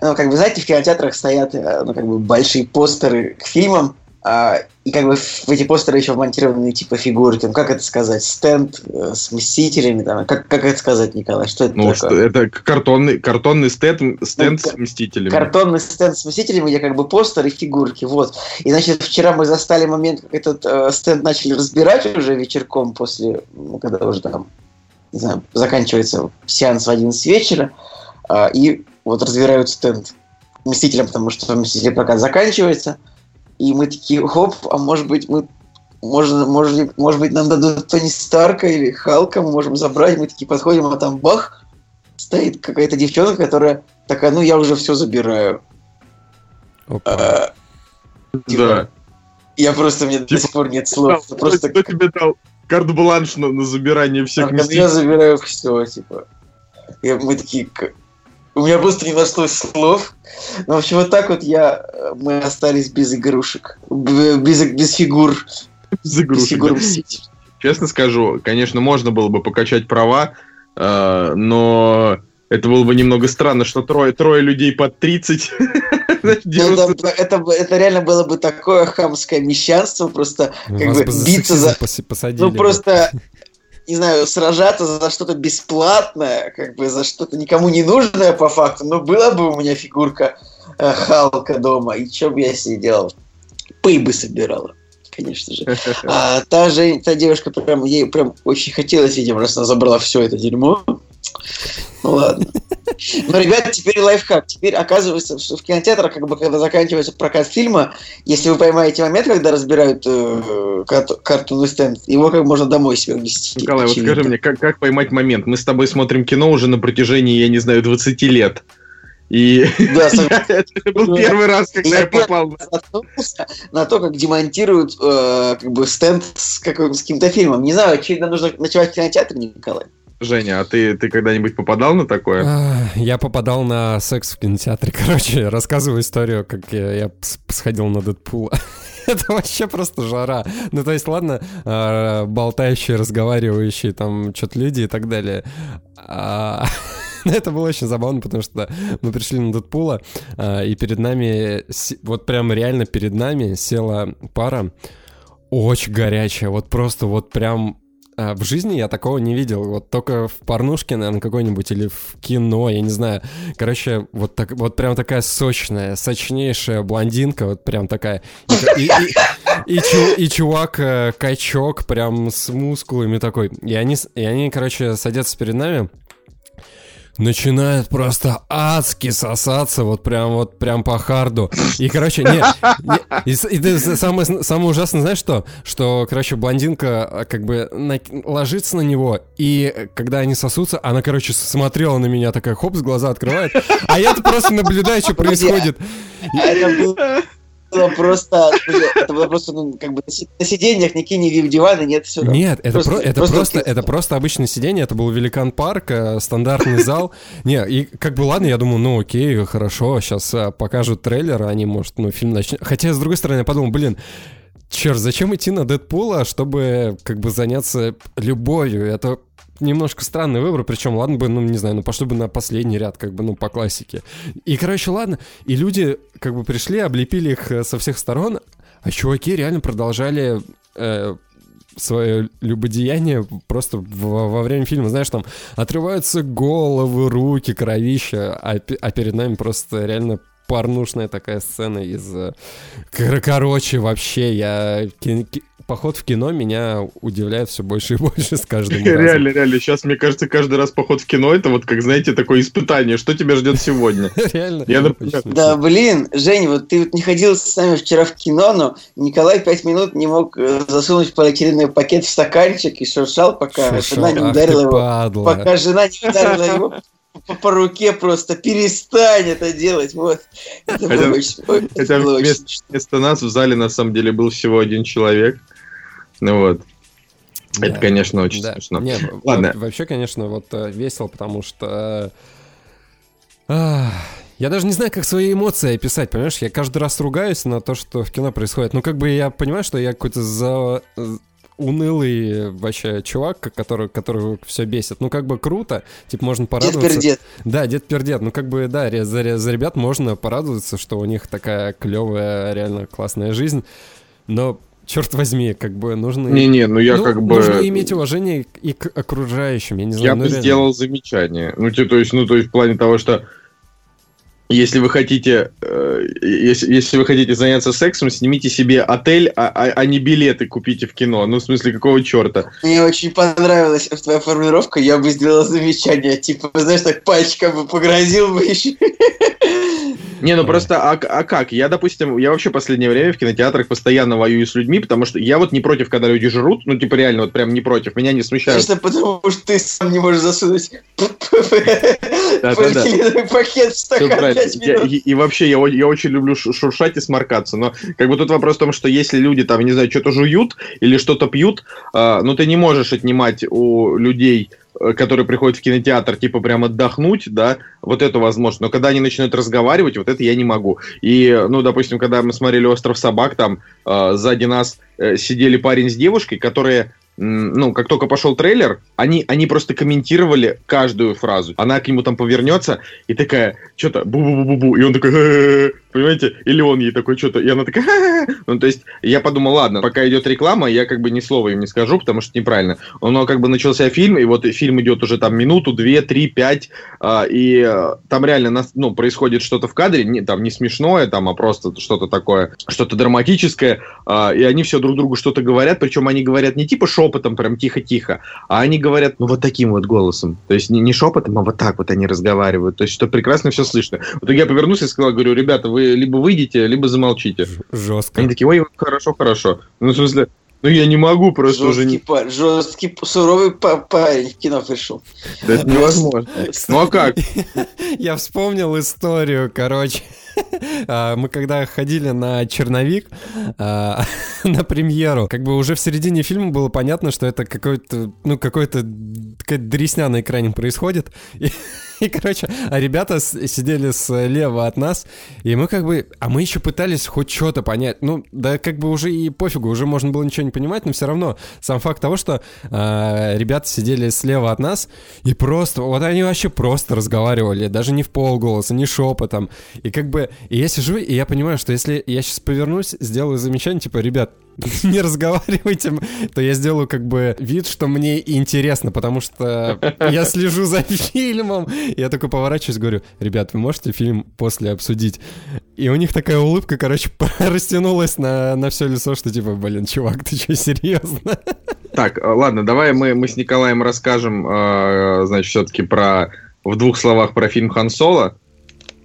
Ну, как бы, знаете, в кинотеатрах стоят, э, ну, как бы, большие постеры к фильмам, а, и как бы в эти постеры еще вмонтированы типа фигурки, ну, как это сказать, стенд э, с мстителями, там, как, как это сказать, Николай, что это Ну, такое? это картонный, картонный стенд, стенд Ну, с Мстителями. Картонный стенд с мстителями, где как бы постер и фигурки, вот. И, значит, вчера мы застали момент, как этот э, стенд начали разбирать уже вечерком после, ну, когда уже там, не знаю, заканчивается сеанс в 11 вечера, а, и вот разбирают стенд Мстителям, потому что Мстители прокат заканчивается, и мы такие, хоп, а может быть мы можно, может, может быть, нам дадут Тони Старка или Халка, мы можем забрать. Мы такие подходим, а там бах, стоит какая-то девчонка, которая такая, ну я уже все забираю. Опа. А, Да. Я просто, мне до Типа, сих пор нет слов. Кто- Просто Кто тебе дал карт-бланш на, на забирание всех Там, я забираю все, типа. И мы такие, у меня просто не нашлось слов. Ну, в общем, вот так вот я, э, мы остались без игрушек, без, без фигур, без игрушек, фигур да. Мстителей. Честно скажу, конечно, можно было бы покачать права, э, но это было бы немного странно, что трое, трое людей под 30 знаешь, Ну, дерутся. это, это, реально было бы такое хамское мещанство, просто Вас как бы бы биться за... посадили. Ну, бы. просто, не знаю, сражаться за что-то бесплатное, как бы за что-то никому не нужное по факту, но была бы у меня фигурка э, Халка дома, и что бы я себе делал? Пыль бы собирала, конечно же. А та же, та девушка, прям, ей прям очень хотелось, видимо, раз она забрала все это дерьмо. Ну ладно. Но, ребята, теперь лайфхак. Теперь оказывается, что в кинотеатрах, как бы, когда заканчивается прокат фильма, если вы поймаете момент, когда разбирают э, кар- картонный стенд, его как можно домой себе унести. Николай, вот очевидно. скажи мне, как, как поймать момент? Мы с тобой смотрим кино уже на протяжении, я не знаю, 20 лет. И Да, согласен. это был первый раз, когда я Я попал. на то, как демонтируют э, как бы стенд с, с каким-то фильмом. Не знаю, очевидно, нужно ночевать в кинотеатре, Николай. Женя, а ты, ты когда-нибудь попадал на такое? А, Я попадал на секс в кинотеатре. Короче, рассказываю историю, как я, я сходил на Дэдпула. Это вообще просто жара. Ну, то есть, ладно, а, болтающие, разговаривающие, там, что-то люди и так далее. А, Это было очень забавно, потому что мы пришли на Дэдпула, и перед нами, вот прям реально перед нами села пара очень горячая, вот просто вот прям а, в жизни я такого не видел. Вот только в порнушке, наверное, какой-нибудь или в кино, я не знаю. Короче, вот, так, вот прям такая сочная, сочнейшая блондинка, вот прям такая. И, и- и- и чу- и чувак э, качок прям с мускулами такой. И они, и они, короче, садятся перед нами. Начинают просто адски сосаться, вот прям вот прям по харду. И, короче, не, не- и, с- и ты самое, самое ужасное, знаешь что? Что, короче, блондинка а, как бы на- ложится на него, и э, когда они сосутся, она, короче, смотрела на меня такая, хоп, глаза открывает, а я-то просто наблюдаю, что происходит. Это было просто, это было просто, ну, как бы на си- на сиденьях никакие не диваны, нет, все. Нет, это Просто- просто, это просто просто, это просто обычное сиденье, это был Великан Парк, э, стандартный зал. Не, и как бы ладно, я думаю, ну окей, хорошо, сейчас покажут трейлер, они, может, ну, фильм начнет. Хотя, с другой стороны, я подумал, блин, черт, зачем идти на Дэдпула, чтобы как бы заняться любовью? Это немножко странный выбор, причем, ладно бы, ну, не знаю, ну, пошли бы на последний ряд, как бы, ну, по классике. И, короче, ладно, и люди, как бы, пришли, облепили их э, со всех сторон, а чуваки реально продолжали э, свое любодеяние просто во, во время фильма, знаешь, там отрываются головы, руки, кровища, а, а перед нами просто реально порнушная такая сцена из... Э, короче, вообще, я поход в кино меня удивляет все больше и больше с каждым разом. Реально, реально. Сейчас, мне кажется, каждый раз поход в кино это вот, как, знаете, такое испытание. Что тебя ждет сегодня? Реально. Я, например... Да, блин, Жень, вот ты вот не ходил с нами вчера в кино, но Николай пять минут не мог э, засунуть полиэтиленовый пакет в стаканчик и шуршал, пока шуршал. жена не ударила его. Падла. Пока жена не ударила его по, по руке просто перестань это делать. Вот. Это, это, очень, это вместо, вместо нас в зале на самом деле был всего один человек. Ну вот. Да. Это, конечно, очень да. смешно. Не, Ладно. Вообще, конечно, вот э, весело, потому что... А, я даже не знаю, как свои эмоции описать, понимаешь? Я каждый раз ругаюсь на то, что в кино происходит. Ну, как бы я понимаю, что я какой-то за унылый вообще чувак, который, который все бесит. Ну, как бы круто, типа, можно порадоваться. Дед-пердед. Да, дед-пердед. Ну, как бы, да, за, за ребят можно порадоваться, что у них такая клевая, реально классная жизнь. Но черт возьми, как бы нужно... Не-не, ну я ну, как бы... Нужно иметь уважение и к окружающим, я не знаю. Я ну, бы реально... сделал замечание. Ну, то есть, ну, то есть в плане того, что если вы хотите, э, если, если вы хотите заняться сексом, снимите себе отель, а, а, а не билеты купите в кино. Ну, в смысле, какого черта? Мне очень понравилась твоя формулировка, я бы сделал замечание. Типа, знаешь, так пальчиком бы погрозил бы еще. Не, ну просто, а, а как? Я, допустим, я вообще последнее время в кинотеатрах постоянно воюю с людьми, потому что я вот не против, когда люди жрут, ну, типа, реально, вот прям не против, меня не смущает. Конечно, потому что ты сам не можешь засунуть пакет в стакан И вообще, я очень люблю шуршать и сморкаться, но как бы тут вопрос в том, что если люди там, не знаю, что-то жуют или что-то пьют, а, ну, ты не можешь отнимать у людей которые приходят в кинотеатр, типа, прям отдохнуть, да, вот это возможно. Но когда они начинают разговаривать, вот это я не могу. И, ну, допустим, когда мы смотрели «Остров собак», там э, сзади нас э, сидели парень с девушкой, которые ну, как только пошел трейлер, они, они просто комментировали каждую фразу. Она к нему там повернется и такая, что-то бу-бу-бу-бу-бу, и он такой, понимаете? Или он ей такой что-то, и она такая, ну, то есть я подумал, ладно, пока идет реклама, я как бы ни слова им не скажу, потому что неправильно. Но как бы начался фильм, и вот фильм идет уже там минуту, две, три, пять, а, и э, там реально, ну, происходит что-то в кадре, не, там не смешное, там, а просто что-то такое, что-то драматическое, а, и они все друг другу что-то говорят, причем они говорят не типа шепотом, прям тихо-тихо, а они говорят, ну, вот таким вот голосом. То есть не, не шепотом, а вот так вот они разговаривают. То есть что прекрасно все слышно. В итоге я повернулся и сказал, говорю, ребята, вы либо выйдете, либо замолчите. Жестко. Они такие, ой, хорошо, хорошо. Ну, в смысле, ну я не могу просто жесткий уже не... Парень, жесткий, суровый парень в кино пришел. Да это невозможно. Ну а как? Я вспомнил историю, короче. А, мы когда ходили на черновик, а, на премьеру, как бы уже в середине фильма было понятно, что это какой-то, ну, какой-то какая-то дресня на экране происходит. И, и, короче, а ребята сидели слева от нас, и мы как бы... А мы еще пытались хоть что-то понять. Ну, да как бы уже и пофигу, уже можно было ничего не понимать, но все равно сам факт того, что э, ребята сидели слева от нас, и просто... Вот они вообще просто разговаривали, даже не в полголоса, не шепотом. И как бы... И я сижу, и я понимаю, что если я сейчас повернусь, сделаю замечание, типа, ребят, не разговаривайте, то я сделаю как бы вид, что мне интересно, потому что я слежу за фильмом. Я такой поворачиваюсь, говорю, ребят, вы можете фильм после обсудить? И у них такая улыбка, короче, растянулась на, на все лицо, что типа, блин, чувак, ты что, серьезно? Так, э, ладно, давай мы, мы с Николаем расскажем, э, значит, все-таки про в двух словах про фильм Хан Соло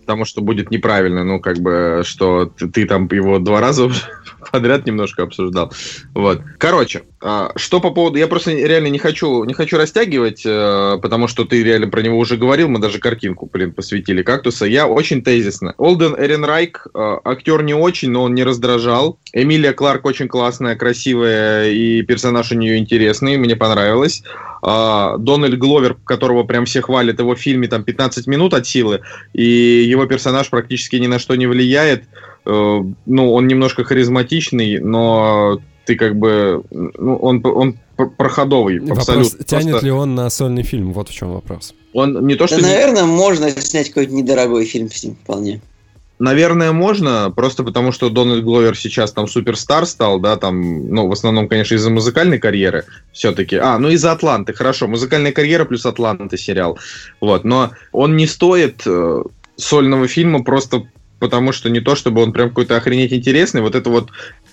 потому что будет неправильно, ну, как бы, что ты, ты там его два раза подряд немножко обсуждал. Вот. Короче, а, что по поводу... Я просто реально не хочу, не хочу растягивать, э, потому что ты реально про него уже говорил, мы даже картинку, блин, посвятили кактуса. Я очень тезисно. Олден Эренрайк, э, актер не очень, но он не раздражал. Эмилия Кларк очень классная, красивая, и персонаж у нее интересный, мне понравилось. Э, Дональд Гловер, которого прям все хвалят, его в фильме там 15 минут от силы, и его персонаж практически ни на что не влияет. Э, ну, он немножко харизматичный, но ты как бы... Ну, он, он проходовый Вопрос, абсолютно. Тянет Просто ли он на сольный фильм? Вот в чем вопрос. Он не то, Да, что... не- наверное, можно снять какой-то недорогой фильм с ним вполне. Наверное, можно, просто потому что Дональд Гловер сейчас там суперстар стал, да, там, ну, в основном, конечно, из-за музыкальной карьеры все-таки. А, ну, из-за Атланты, хорошо, музыкальная карьера плюс Атланта сериал. Вот, но он не стоит э, сольного фильма просто потому, что не то, чтобы он прям какой-то охренеть интересный, вот это вот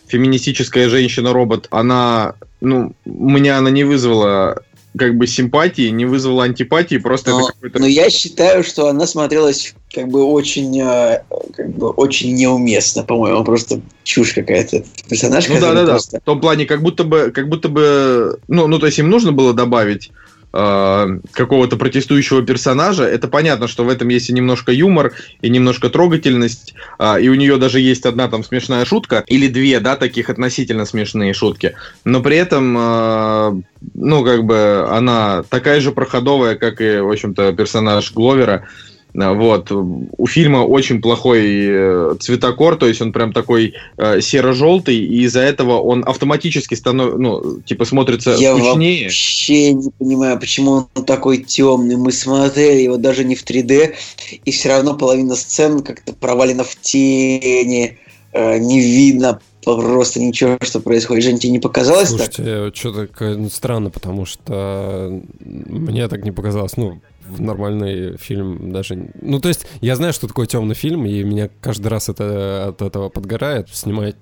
феминистическая женщина-робот, она, ну, у меня она не вызвала как бы симпатии, не вызвала антипатии, просто Но, это какой-то... но я считаю, что она смотрелась как бы очень, э, как бы очень неуместно, по-моему, просто чушь какая-то. Персонаж, Ну да, да, да. просто- В том плане, как будто бы, как будто бы, ну, ну, то есть им нужно было добавить какого-то протестующего персонажа. Это понятно, что в этом есть и немножко юмор, и немножко трогательность, а, и у нее даже есть одна там смешная шутка, или две, да, таких относительно смешные шутки. Но при этом, э, ну, как бы она такая же проходовая, как и, в общем-то, персонаж Гловера. А, Вот. У фильма очень плохой э, цветокор, то есть он прям такой э, серо-желтый, и из-за этого он автоматически становится, ну, типа смотрится Я скучнее. вообще не понимаю, почему он такой темный. Мы смотрели его даже не в 3D, и все равно половина сцен как-то провалена в тени, э, не видно просто ничего, что происходит. Жень, тебе не показалось так? Слушайте, что-то странно, потому что мне так не показалось. Ну, в нормальный фильм даже... Ну, то есть, я знаю, что такое темный фильм, и меня каждый раз это от этого подгорает. Снимать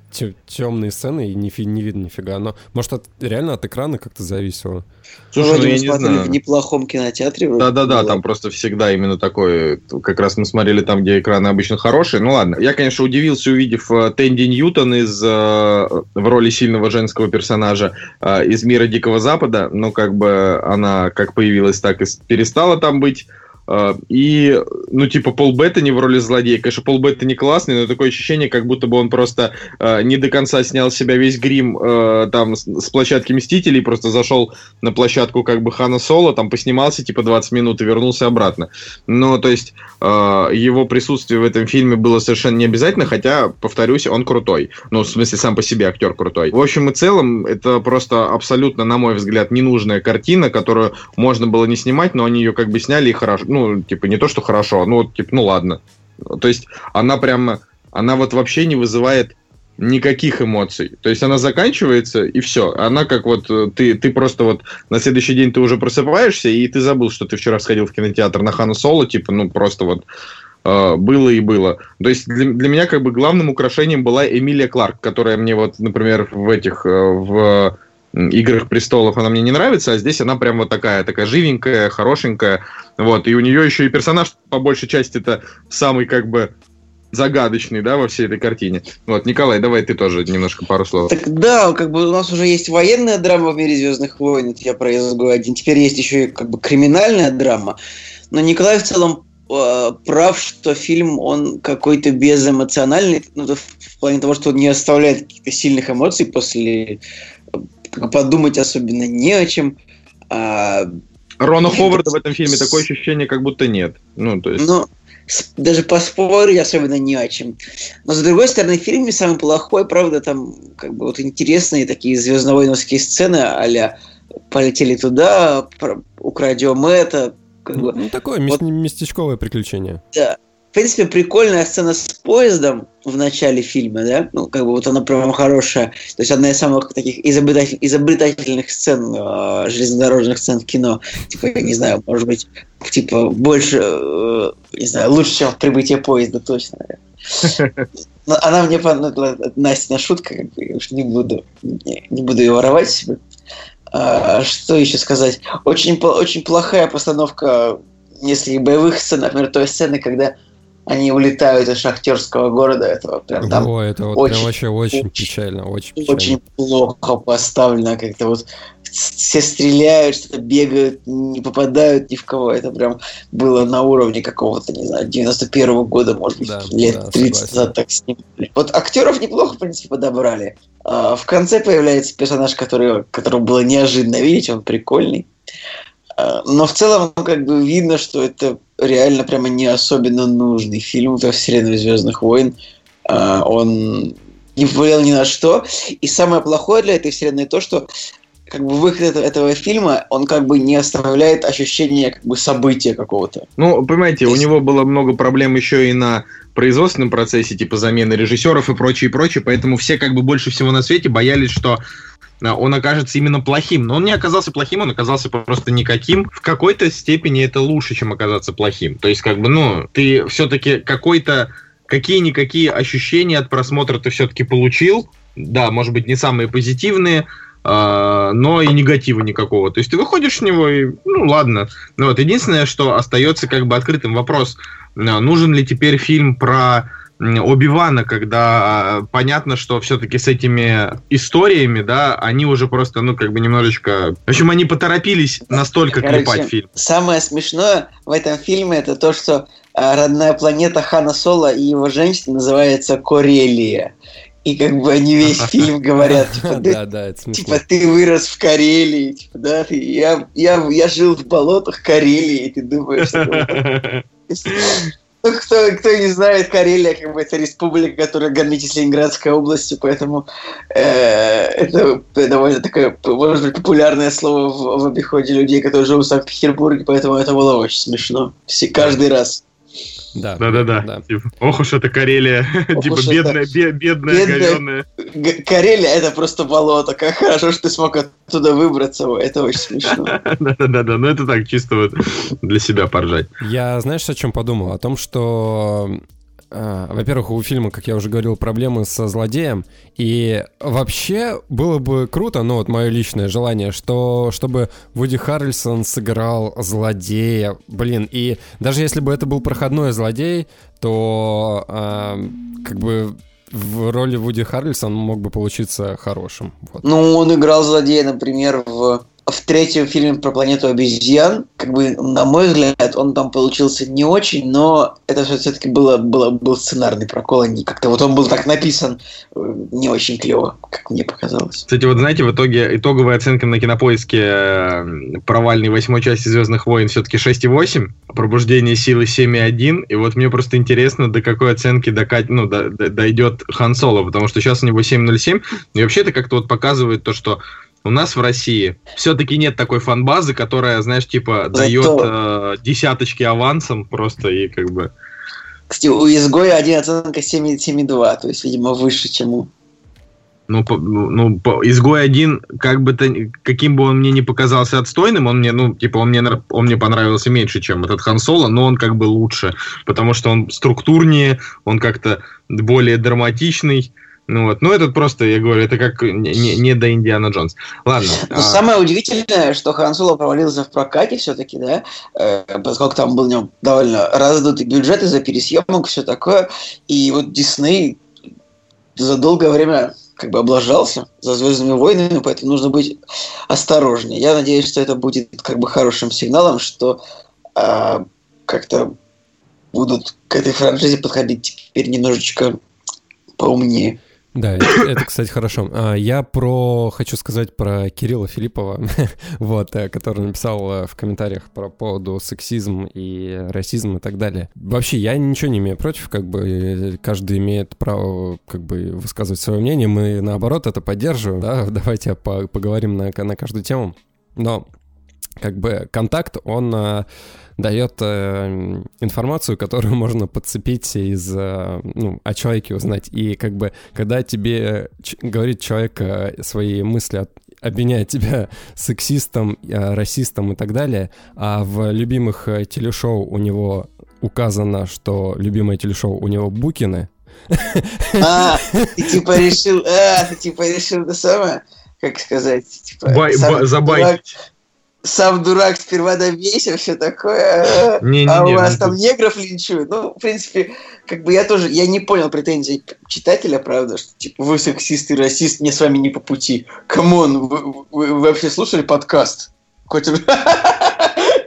темные сцены, и не, не видно нифига. Но, может, от- реально от экрана как-то зависело? Слушай, Вроде ну, мы я не знаю. в неплохом кинотеатре. Да-да-да, там просто всегда именно такой, как раз мы смотрели там, где экраны обычно хорошие. Ну ладно, я, конечно, удивился, увидев э, Тэнди Ньютон из, э, в роли сильного женского персонажа э, из мира Дикого Запада, но как бы она как появилась, так и перестала там быть. Э, И, ну, типа, Пол Беттани в роли злодея. Конечно, Пол Беттани классный, но такое ощущение, как будто бы он просто э, не до конца снял с себя весь грим э, там с, с площадки Мстителей, просто зашел на площадку как бы Хана Соло, там поснимался типа 20 минут и вернулся обратно. Ну, то есть э, его присутствие в этом фильме было совершенно не обязательно, хотя, повторюсь, он крутой. Ну, в смысле, сам по себе актер крутой. В общем и целом, это просто абсолютно, на мой взгляд, ненужная картина, которую можно было не снимать, но они ее как бы сняли и хорошо. Ну, типа, не то, что хорошо, ну, вот, типа, ну ладно. То есть она прямо, она вот вообще не вызывает никаких эмоций. То есть она заканчивается, и все. Она как вот, э, ты, ты просто вот на следующий день ты уже просыпаешься, и ты забыл, что ты вчера сходил в кинотеатр на Хану Соло, типа, ну просто вот э, было и было. То есть для, для меня как бы главным украшением была Эмилия Кларк, которая мне вот, например, в этих, э, в Играх престолов она мне не нравится, а здесь она прям вот такая, такая живенькая, хорошенькая. Вот, и у нее еще и персонаж, по большей части, это самый как бы загадочный, да, во всей этой картине. Вот, Николай, давай ты тоже немножко пару слов. Так да, как бы у нас уже есть военная драма в мире Звездных войн, это я про СГУ-1. Теперь есть еще и как бы криминальная драма. Но Николай в целом э, прав, что фильм, он какой-то безэмоциональный, ну, в плане того, что он не оставляет каких-то сильных эмоций после... как подумать особенно не о чем. А, Рона Ховарда в этом фильме такое ощущение, как будто нет. Ну, то есть... С- даже поспорить особенно не о чем. Но, с другой стороны, в фильме самый плохой, правда, там как бы вот интересные такие звездновойновские сцены а полетели туда, про- украдем это. Как бы, Ну, такое Вот- мес- местечковое приключение. да. Принципе, прикольная сцена с поездом в начале фильма, да, ну, как бы вот она прям хорошая, то есть одна из самых таких изобретатель- изобретательных сцен, э, железнодорожных сцен в кино, типа, не знаю, может быть, типа, больше, э, не знаю, лучше, чем прибытие поезда, точно. Но она мне понравилась, Настина шутка, как бы, уж не буду, не, не буду ее воровать себе. А, что еще сказать? Очень, очень плохая постановка нескольких боевых сцен, например, той сцены, когда они улетают из шахтерского города, этого прям там О, это вот очень- прям вообще очень очень- печально, очень печально. очень плохо поставлено, как-то вот все стреляют, что-то бегают, не попадают ни в кого. Это прям было на уровне какого-то, не знаю, 91 года, может быть, Да, лет да, 30 согласен. назад так снимали. Вот актеров неплохо, в принципе, подобрали. А в конце появляется персонаж, который, которого было неожиданно видеть, он прикольный. Но в целом, как бы видно, что это реально прямо не особенно нужный фильм во вселенной Звездных войн. А, Он не повлиял ни на что. И самое плохое для этой вселенной то, что как бы выход этого, этого фильма, он как бы не оставляет ощущения как бы события какого-то. Ну, понимаете, у него было много проблем еще и на производственном процессе, типа замены режиссеров и прочее, и прочее, поэтому все как бы больше всего на свете боялись, что он окажется именно плохим. Но он не оказался плохим, он оказался просто никаким. В какой-то степени это лучше, чем оказаться плохим. То есть, как бы, ну, ты все-таки какой-то какие-никакие ощущения от просмотра ты все-таки получил. Да, может быть, не самые позитивные, а, но и негатива никакого. То есть ты выходишь с него и, ну, ладно. Ну, вот единственное, что остается как бы открытым вопрос, а, нужен ли теперь фильм про Оби-Вана, когда а, понятно, что все-таки с этими историями, да, они уже просто, ну, как бы немножечко... В общем, они поторопились настолько Короче, клепать фильм. Самое смешное в этом фильме это то, что а, родная планета Хана Соло и его женщины называется Корелия. И как бы они весь фильм говорят, типа, да, Да, да, это смешно. типа ты вырос в Карелии, типа, да, ты- я, я, я жил в болотах Карелии, и ты думаешь, что Ну, кто, кто не знает, Карелия, как бы, это республика, которая граничит с Ленинградской областью, поэтому э, это довольно такое, может быть, популярное слово в, в обиходе людей, которые живут в Санкт-Петербурге, поэтому это было очень смешно. Все, каждый раз. Да. Да-да-да. Да. Типа, Ох уж это Карелия. Ох Типа бедная, бе- бедная, бедная. говёная. Г- Карелия это просто болото. Как хорошо, что ты смог оттуда выбраться. Это очень смешно. Да-да-да, ну это так, чисто вот для себя поржать. Я, знаешь, о чем подумал? О том, что, э, во-первых, у фильма, как я уже говорил, проблемы со злодеем. И вообще было бы круто, ну вот мое личное желание, что чтобы Вуди Харрельсон сыграл злодея. Блин, и даже если бы это был проходной злодей, то э, как бы в роли Вуди Харрельсон мог бы получиться хорошим. Вот. Ну, он играл злодея, например, в, в третьем фильме про планету обезьян. Как бы, на мой взгляд, он там получился не очень, но это все-таки было, было, был сценарный прокол, а не как-то вот он был так написан э, не очень клево, как мне показалось. Кстати, вот знаете, в итоге итоговая оценка на кинопоиске э, провальной восьмой части Звездных войн все-таки 6,8, пробуждение силы 7,1. И вот мне просто интересно, до какой оценки докат... ну, до- до- дойдет Хан Соло, потому что сейчас у него 7,07. И вообще это как-то вот показывает то, что у нас в России все-таки нет такой фан-базы, которая, знаешь, типа дает э, десяточки авансом просто и как бы... Кстати, у изгоя один оценка 7 7,2, то есть, видимо, выше, чем у... Ну, по- ну, ну, по- изгой один, как бы то, каким бы он мне не показался отстойным, он мне, ну, типа, он мне, он мне понравился меньше, чем этот Хан Соло, но он как бы лучше, потому что он структурнее, он как-то более драматичный. Ну вот, ну этот просто, я говорю, это как не, не- до Индиана Джонс. Ладно. Но а, самое удивительное, что Хан Соло провалился в прокате все-таки, да, э, поскольку там был у него довольно раздутый бюджет из-за пересъемок, все такое, и вот Дисней за долгое время как бы облажался за Звездными войнами, поэтому нужно быть осторожнее. Я надеюсь, что это будет как бы хорошим сигналом, что а, как-то будут к этой франшизе подходить теперь немножечко поумнее. Да, это, кстати, хорошо. А, Я про хочу сказать про Кирилла Филиппова, вот, э, который написал э, в комментариях про поводу сексизм и расизм и так далее. Вообще, я ничего не имею против, как бы каждый имеет право как бы высказывать свое мнение. Мы наоборот это поддерживаем, да. Давайте по- поговорим на, на каждую тему. Но как бы контакт, он э, дает э, информацию, которую можно подцепить из, э, ну, о человеке узнать. И как бы, когда тебе ч- говорит человек э, свои мысли, от- обвиняет тебя сексистом, э, расистом и так далее, а в любимых э, телешоу у него указано, что любимое телешоу у него Букины, А, ты типа решил, а, ты типа решил это самое, как сказать, типа, бай- сам ба- дурак, забайтить. Сам дурак сперва добейся, все такое, а, Не-не-не, а у ну вас там негров линчуют. Ну, в принципе, как бы я тоже, я не понял претензий читателя, правда, что типа вы сексист и расист, мне с вами не по пути. Come on, вы, вы- вы вообще слушали подкаст? Хоть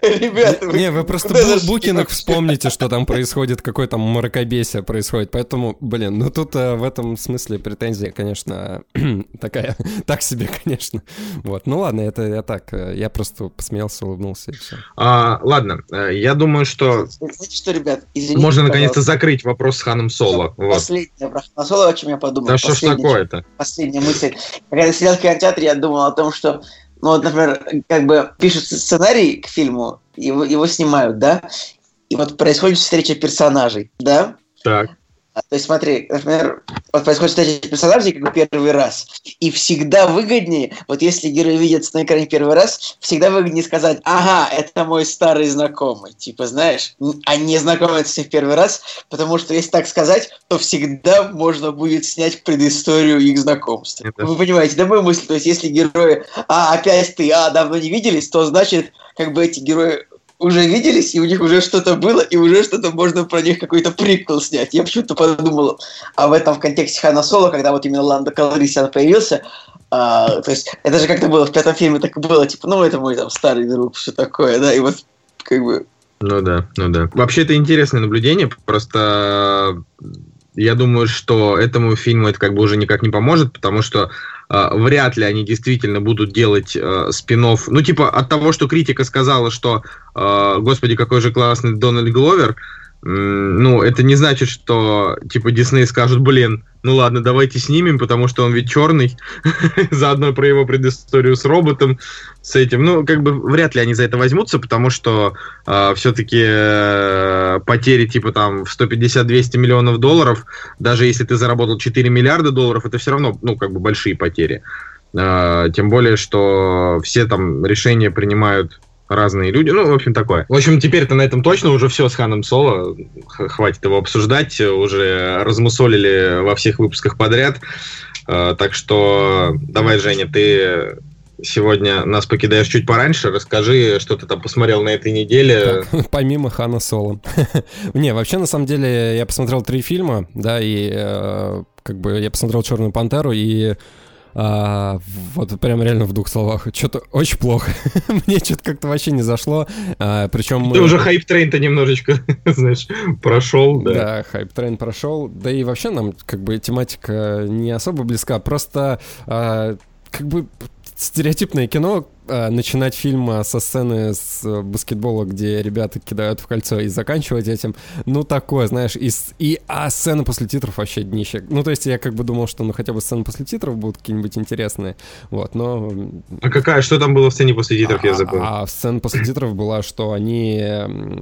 Ребята, Не, вы просто Бу- вообще? вспомните, что там происходит, какое там мракобесие происходит. Поэтому, блин, ну тут э, в этом смысле претензия, конечно, такая, так себе, конечно. Вот, ну ладно, это я так, э, я просто посмеялся, улыбнулся и все. А, ладно, э, я думаю, что Знаете что, ребят, извините, можно наконец-то пожалуйста. закрыть вопрос с Ханом Соло. Вот. Последнее про Хана Соло, о чем я подумал. Да что ж такое-то? последняя мысль. Когда я сидел в кинотеатре, я думал о том, что, ну вот, например, как бы пишут сценарий к фильму, его, его снимают, да, и вот происходит встреча персонажей, да, Так. А, То есть смотри, например, вот происходит встреча персонажей как бы первый раз. И всегда выгоднее, вот если герой видится на экране первый раз, всегда выгоднее сказать, ага, это мой старый знакомый. Типа, знаешь, а не знакомиться с ним в первый раз, потому что если так сказать, то всегда можно будет снять предысторию их знакомства. Это- Вы понимаете, да, мою мысль? То есть если герои, а, опять ты, а, давно не виделись, то значит, как бы эти герои уже виделись, и у них уже что-то было, и уже что-то можно про них какой-то приквел снять. Я почему-то подумал об этом в контексте Хана Соло, когда вот именно Ландо Калрисиан появился. А, то есть это же как-то было в пятом фильме, так было, типа, ну это мой там старый друг, все такое, да, и вот как бы Ну да, ну да. Вообще это интересное наблюдение, просто э, я думаю, что этому фильму это как бы уже никак не поможет, потому что вряд ли они действительно будут делать э, спин Ну, типа, от того, что критика сказала, что э, господи, какой же классный Дональд Гловер, ну, это не значит, что, типа, Дисней скажут, блин, ну ладно, давайте снимем, потому что он ведь черный, заодно про его предысторию с роботом, с этим. Ну, как бы вряд ли они за это возьмутся, потому что все-таки потери типа там в 150-200 миллионов долларов, даже если ты заработал 4 миллиарда долларов, это все равно, ну, как бы большие потери. А, Тем более, что все там решения принимают разные люди. Ну, в общем, такое. В общем, теперь-то на этом точно уже все с Ханом Соло. Х- Хватит его обсуждать. Уже размусолили во всех выпусках подряд. А, Так что давай, Женя, ты сегодня нас покидаешь чуть пораньше. Расскажи, что ты там посмотрел на этой неделе. Помимо Хана Соло. Не, вообще, на самом деле, я посмотрел три фильма, да, и э, как бы я посмотрел «Черную пантеру», и а, вот прям реально в двух словах. Что-то очень плохо. Мне что-то как-то вообще не зашло. А, причем... Ты уже hype train -то немножечко, знаешь, прошел, да. Да, hype train прошел. Да и вообще нам как бы тематика не особо близка. Просто а, как бы стереотипное кино, начинать фильм а, со сцены с э, баскетбола, где ребята кидают в кольцо, и заканчивать этим, ну, такое, знаешь, и, и а сцена после титров вообще днище. Ну, то есть я как бы думал, что ну хотя бы сцены после титров будут какие-нибудь интересные, вот, но... А какая, что там было в сцене после титров, я а- забыл. А, сцена после титров была, что они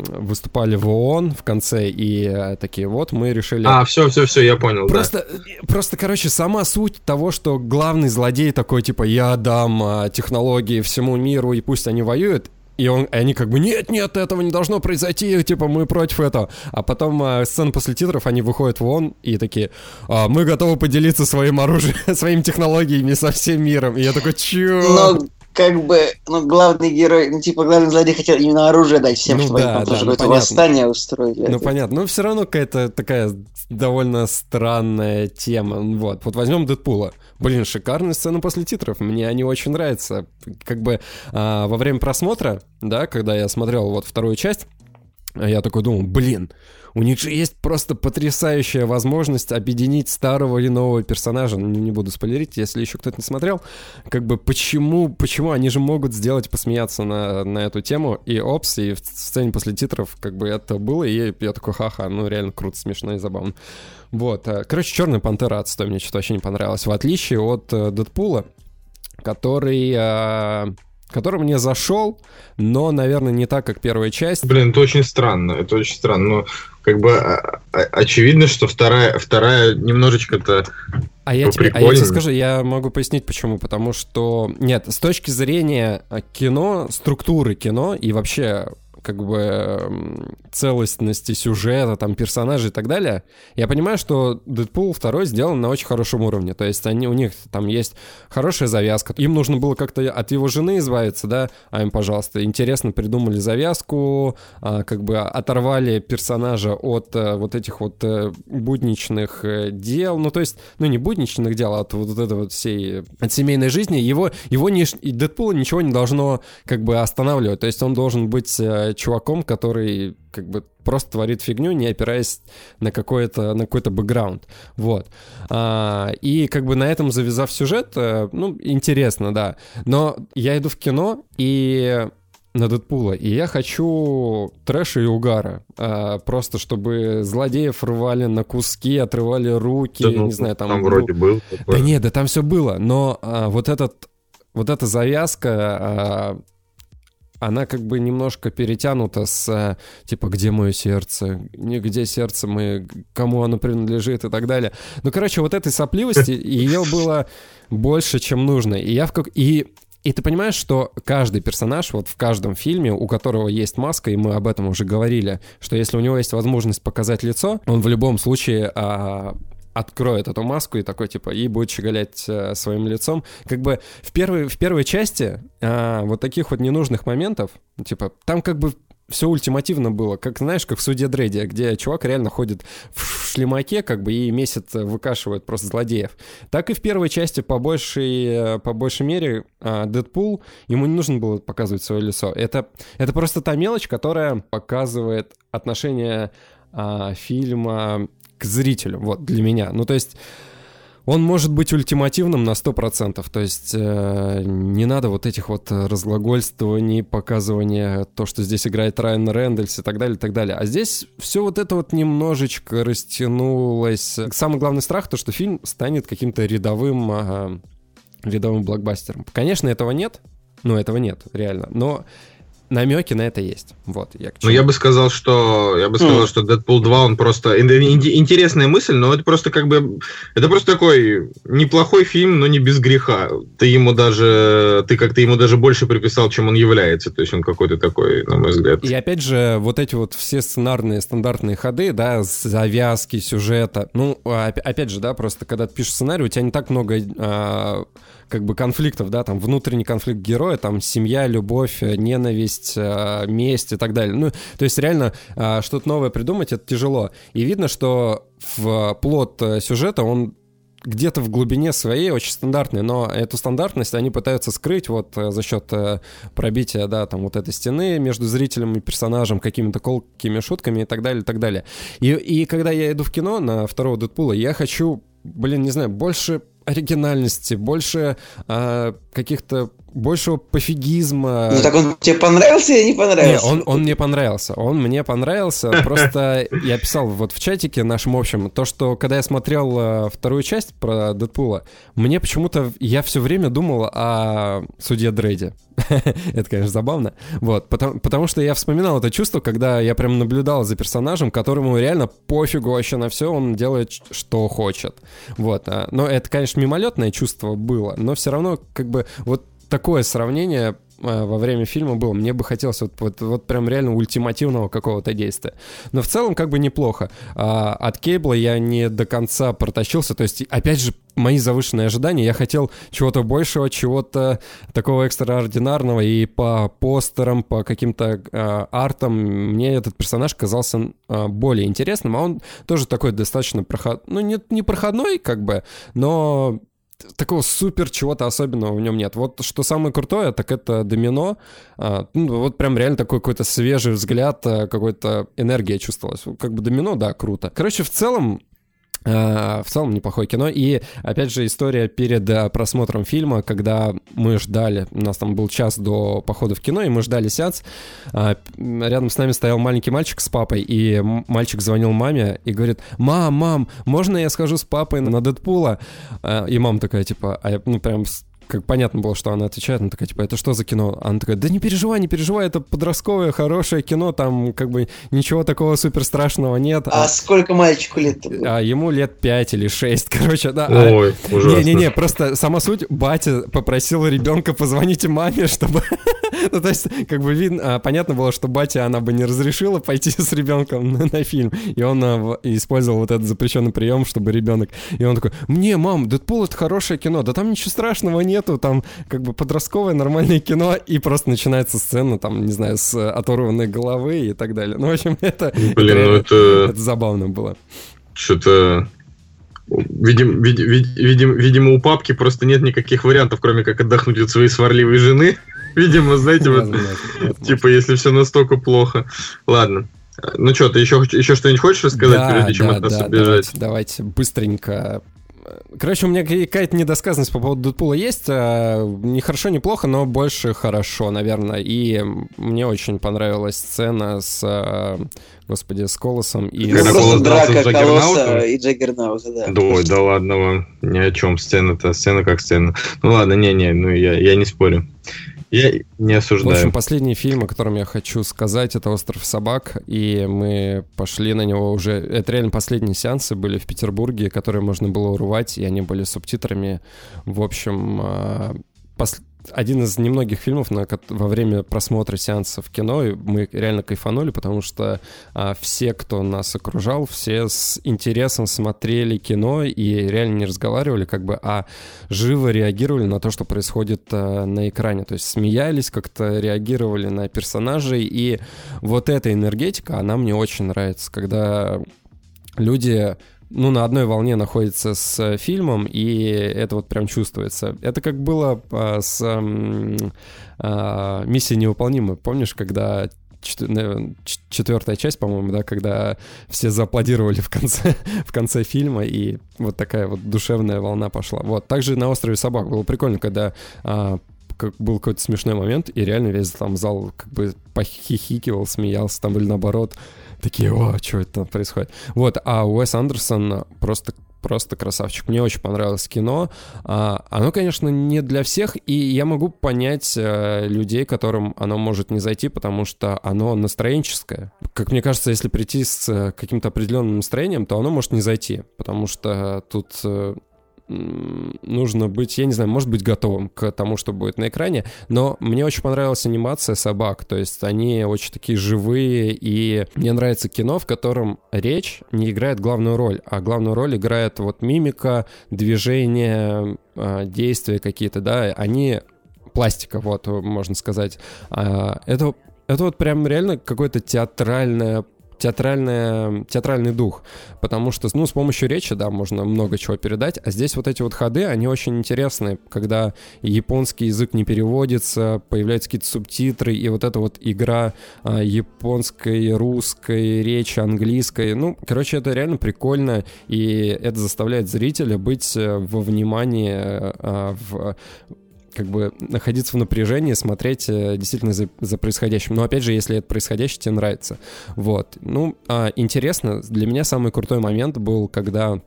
выступали в ООН в конце, и э, такие, вот, мы решили... А, все, все, все, я понял, да. Просто, просто, короче, сама суть того, что главный злодей такой, типа, я дам а, технологии всему миру, и пусть они воюют, и, он, и они как бы, нет, нет, этого не должно произойти, типа, мы против этого. А потом а, сцена после титров, они выходят в ООН и такие, «А, мы готовы поделиться своим оружием, своими технологиями со всем миром. И я такой, чё? Но как бы, ну, главный герой, ну, типа, главный злодей хотел именно оружие дать всем, Ну чтобы да, они да, ну, восстание устроили. Ну, Это- понятно. Но все равно какая-то такая довольно странная тема. Вот. Вот возьмем Дэдпула. Блин, шикарная сцена после титров. Мне они очень нравятся. Как бы а, во время просмотра, да, когда я смотрел вот вторую часть, я такой думал, блин, у них же есть просто потрясающая возможность объединить старого и нового персонажа. Ну, не, буду спойлерить, если еще кто-то не смотрел. Как бы почему, почему они же могут сделать посмеяться на, на эту тему. И опс, и в сцене после титров как бы это было, и я такой, ха-ха, ну реально круто, смешно и забавно. Вот. э, Короче, Черная пантера отстой, мне что-то вообще не понравилось. В отличие от э, Дэдпула, который... э, который мне зашел, но, наверное, не так, как первая часть. Блин, это очень странно, это очень странно. Ну, как бы а, а, очевидно, что вторая, вторая немножечко-то... А я, тебе, а я тебе скажу, я могу пояснить почему. Потому что, нет, с точки зрения а, кино, структуры кино и вообще как бы целостности сюжета, там, персонажей и так далее, я понимаю, что Дэдпул 2 сделан на очень хорошем уровне. То есть они, у них там есть хорошая завязка. Им нужно было как-то от его жены избавиться, да, а им, пожалуйста, интересно придумали завязку, а, как бы оторвали персонажа от а, вот этих вот а, будничных а, дел, ну, то есть, ну, не будничных дел, а от вот этого вот всей, от семейной жизни. Его, его не, Дэдпула ничего не должно как бы останавливать. То есть он должен быть а, чуваком, который как бы просто творит фигню, не опираясь на какой-то на какой-то бэкграунд. Вот. А, и как бы на этом завязав сюжет, э, ну, интересно, да. Но я иду в кино и на Дэдпула, и я хочу трэша и угара. А, просто чтобы злодеев рвали на куски, отрывали руки, да, ну, не знаю, там... Там вроде был. Такой. Да нет, да там все было, но а, вот этот вот эта завязка, а, она как бы немножко перетянута с э, типа где мое сердце, где сердце мы, кому оно принадлежит и так далее. Ну, короче, вот этой сопливости ее было больше, чем нужно. И я в как... И и ты понимаешь, что каждый персонаж, вот в каждом фильме, у которого есть маска, и мы об этом уже говорили, что если у него есть возможность показать лицо, он в любом случае а, откроет эту маску и такой, типа, и будет щеголять э, своим лицом. Как бы в первой, в первой части э, вот таких вот ненужных моментов, типа, там как бы все ультимативно было, как, знаешь, как в суде Дредди, где чувак реально ходит в шлемаке, как бы, и месяц выкашивает просто злодеев. Так и в первой части, по большей, э, по большей мере, э, Дэдпул, ему не нужно было показывать свое лицо. Это, это просто та мелочь, которая показывает отношение а, фильма к зрителю, вот, для меня. Ну, то есть... Он может быть ультимативным на 100%, то есть э, не надо вот этих вот разглагольствований, показывания, то, что здесь играет Райан Рэндальс и так далее, и так далее. А здесь все вот это вот немножечко растянулось. Самый главный страх то, что фильм станет каким-то рядовым, э, рядовым блокбастером. Конечно, этого нет, ну, этого нет, реально, но намеки на это есть. Вот, я Ну, я бы сказал, что я бы сказал, mm. что Deadpool 2, он просто интересная мысль, но это просто как бы это просто такой неплохой фильм, но не без греха. Ты ему даже ты как-то ему даже больше приписал, чем он является. То есть он какой-то такой, на мой взгляд. И опять же, вот эти вот все сценарные стандартные ходы, да, завязки сюжета. Ну, опять же, да, просто когда ты пишешь сценарий, у тебя не так много а, как бы конфликтов, да, там внутренний конфликт героя, там семья, любовь, э, ненависть, э, месть и так далее. Ну, то есть реально э, что-то новое придумать это тяжело. И видно, что в плод сюжета он где-то в глубине своей очень стандартный, но эту стандартность они пытаются скрыть вот за счет пробития, да, там вот этой стены между зрителем и персонажем, какими-то колкими шутками и так далее, и так далее. И, и когда я иду в кино на второго Дэдпула, я хочу, блин, не знаю, больше оригинальности, больше а, каких-то большего пофигизма. Ну так он тебе понравился или не понравился? Не, он, он мне понравился. Он мне понравился. Просто я писал вот в чатике нашем общем, то, что когда я смотрел э, вторую часть про Дэдпула, мне почему-то я все время думал о судье Дрейде. это, конечно, забавно. Вот, потому, потому что я вспоминал это чувство, когда я прям наблюдал за персонажем, которому реально пофигу вообще на все, он делает, что хочет. Вот. А, но это, конечно, мимолетное чувство было, но все равно, как бы, вот такое сравнение а, во время фильма было. Мне бы хотелось вот, вот, вот прям реально ультимативного какого-то действия. Но в целом как бы неплохо. А, от Кейбла я не до конца протащился. То есть, опять же, мои завышенные ожидания. Я хотел чего-то большего, чего-то такого экстраординарного. И по постерам, по каким-то а, артам мне этот персонаж казался а, более интересным. А он тоже такой достаточно проход... Ну, не, не проходной, как бы, но такого супер чего-то особенного в нем нет. Вот что самое крутое, так это домино. А, ну, вот прям реально такой какой-то свежий взгляд, а, какой-то энергия чувствовалась. Как бы домино, да, круто. Короче, в целом, в целом неплохое кино. И, опять же, история перед э, просмотром фильма, когда мы ждали, у нас там был час до похода в кино, и мы ждали сеанс. Э, рядом с нами стоял маленький мальчик с папой, и мальчик звонил маме и говорит, «Мам, мам, можно я схожу с папой на Дэдпула?» И мама такая, типа, а ну прям как понятно было, что она отвечает, она такая, типа, это что за кино? Она такая, да не переживай, не переживай, это подростковое, хорошее кино, там как бы ничего такого супер страшного нет. А, а сколько мальчику лет? А ему лет 5 или 6, короче, да. Ой, а... ужасно. Не-не-не, просто сама суть, батя попросил ребенка позвоните маме, чтобы, Ну, то есть, как бы видно, а, понятно было, что батя, она бы не разрешила пойти с ребенком на, на фильм, и он а, использовал вот этот запрещенный прием, чтобы ребенок... И он такой, мне, мам, Дэдпул — это хорошее кино, да там ничего страшного нету, там как бы подростковое нормальное кино, и просто начинается сцена, там, не знаю, с оторванной головы и так далее. Ну, в общем, это... Блин, это, ну это... это забавно было. Что-то Видим, видим, видим, видимо, у папки просто нет никаких вариантов, кроме как отдохнуть от своей сварливой жены. Видимо, знаете, вот, типа, если все настолько плохо. Ладно. Ну что, ты еще, еще что-нибудь хочешь рассказать, да, прежде чем да, от нас да, убежать? Давайте, давайте быстренько Короче, у меня какая-то недосказанность по поводу Дэдпула есть. А, не хорошо, не плохо, но больше хорошо, наверное. И мне очень понравилась сцена с, а, господи, с Колосом и... Когда Колос драка Колоса и Джаггернаута, да. Да, ой, да ладно вам, ни о чем. Сцена-то, сцена как сцена. Ну ладно, не-не, ну я, я не спорю. Я не осуждаю. В общем, последний фильм, о котором я хочу сказать, это «Остров собак», и мы пошли на него уже... Это реально последние сеансы были в Петербурге, которые можно было урвать, и они были субтитрами. В общем, а, пос один из немногих фильмов, на, во время просмотра сеанса в кино мы реально кайфанули, потому что а, все, кто нас окружал, все с интересом смотрели кино и реально не разговаривали, как бы, а живо реагировали на то, что происходит а, на экране. То есть смеялись, как-то реагировали на персонажей, и вот эта энергетика, она мне очень нравится, когда люди ну, на одной волне находится с э, фильмом, и это вот прям чувствуется. Это как было а, с а, «Миссией невыполнима». Помнишь, когда четвертая часть, по-моему, да, когда все зааплодировали в конце, в конце фильма, и вот такая вот душевная волна пошла. Вот. Также на «Острове собак» было прикольно, когда а, как был какой-то смешной момент, и реально весь там зал как бы похихикивал, смеялся, там или наоборот такие, о, что это происходит. Вот, а Уэс Андерсон просто просто красавчик. Мне очень понравилось кино. А, оно, конечно, не для всех, и я могу понять а, людей, которым оно может не зайти, потому что оно настроенческое. Как мне кажется, если прийти с э, каким-то определенным настроением, то оно может не зайти, потому что тут э, нужно быть, я не знаю, может быть готовым к тому, что будет на экране, но мне очень понравилась анимация собак, то есть они очень такие живые, и мне нравится кино, в котором речь не играет главную роль, а главную роль играет вот мимика, движение, а, действия какие-то, да, они пластика, вот, можно сказать. А, это, это вот прям реально какое-то театральное театральная, театральный дух, потому что, ну, с помощью речи, да, можно много чего передать, а здесь вот эти вот ходы, они очень интересные, когда японский язык не переводится, появляются какие-то субтитры, и вот эта вот игра а, японской, русской речи, английской, ну, короче, это реально прикольно, и это заставляет зрителя быть э, во внимании, а, в как бы находиться в напряжении, смотреть э, действительно за, за происходящим. Но опять же, если это происходящее тебе нравится. Вот. Ну, а, интересно, для меня самый крутой момент был, когда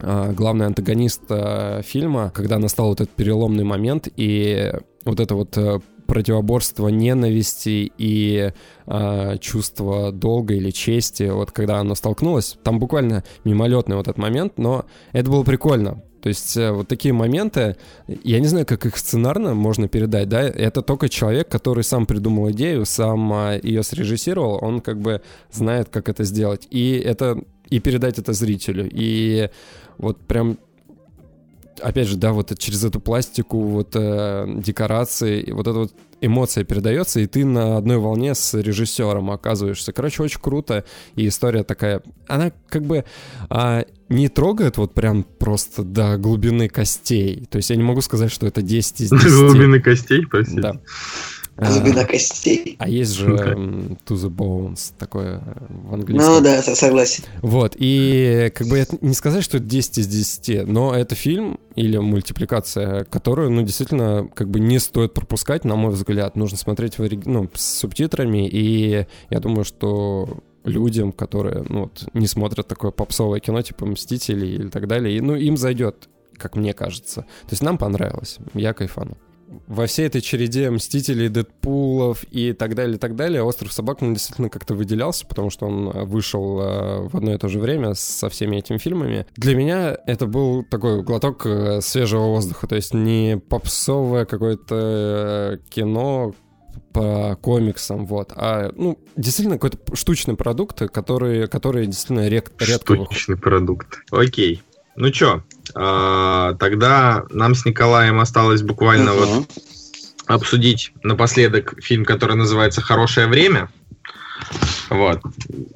а, главный антагонист а, фильма, когда настал вот этот переломный момент, и вот это вот а, противоборство ненависти и э, чувства долга или чести, вот когда оно столкнулось, там буквально мимолетный вот этот момент, но это было прикольно, то есть э, вот такие моменты, я не знаю, как их сценарно можно передать, да, это только человек, который сам придумал идею, сам а, ее срежиссировал, он как бы знает, как это сделать. И это и передать это зрителю. И вот прям опять же, да, вот через эту пластику, вот э, декорации, вот эта вот эмоция передается, и ты на одной волне с режиссером оказываешься. Короче, очень круто, и история такая, она как бы а, не трогает вот прям просто до глубины костей. То есть я не могу сказать, что это 10 из 10. До глубины костей, простите. Да. Глубина костей. А есть же To the Bones, такое в английском. Ну да, согласен. Вот, и как бы это не сказать, что это 10 из 10, но это фильм или мультипликация, которую, ну, действительно, как бы не стоит пропускать, на мой взгляд. Нужно смотреть в, ну, с субтитрами, и я думаю, что людям, которые, ну, вот, не смотрят такое попсовое кино, типа «Мстители» или так далее, и, ну, им зайдет, как мне кажется. То есть нам понравилось, я кайфанул во всей этой череде Мстителей, Дэдпулов и так далее, и так далее, Остров собак, он действительно как-то выделялся, потому что он э, вышел э, в одно и то же время со всеми этими фильмами. Для меня это был такой глоток э, свежего воздуха, то есть не попсовое какое-то кино, по комиксам, вот. А, ну, действительно, какой-то штучный продукт, который, который действительно рек, редко Штучный выходит. продукт. Окей. Ну чё, а, тогда нам с Николаем осталось буквально вот обсудить напоследок фильм, который называется «Хорошее время». Вот.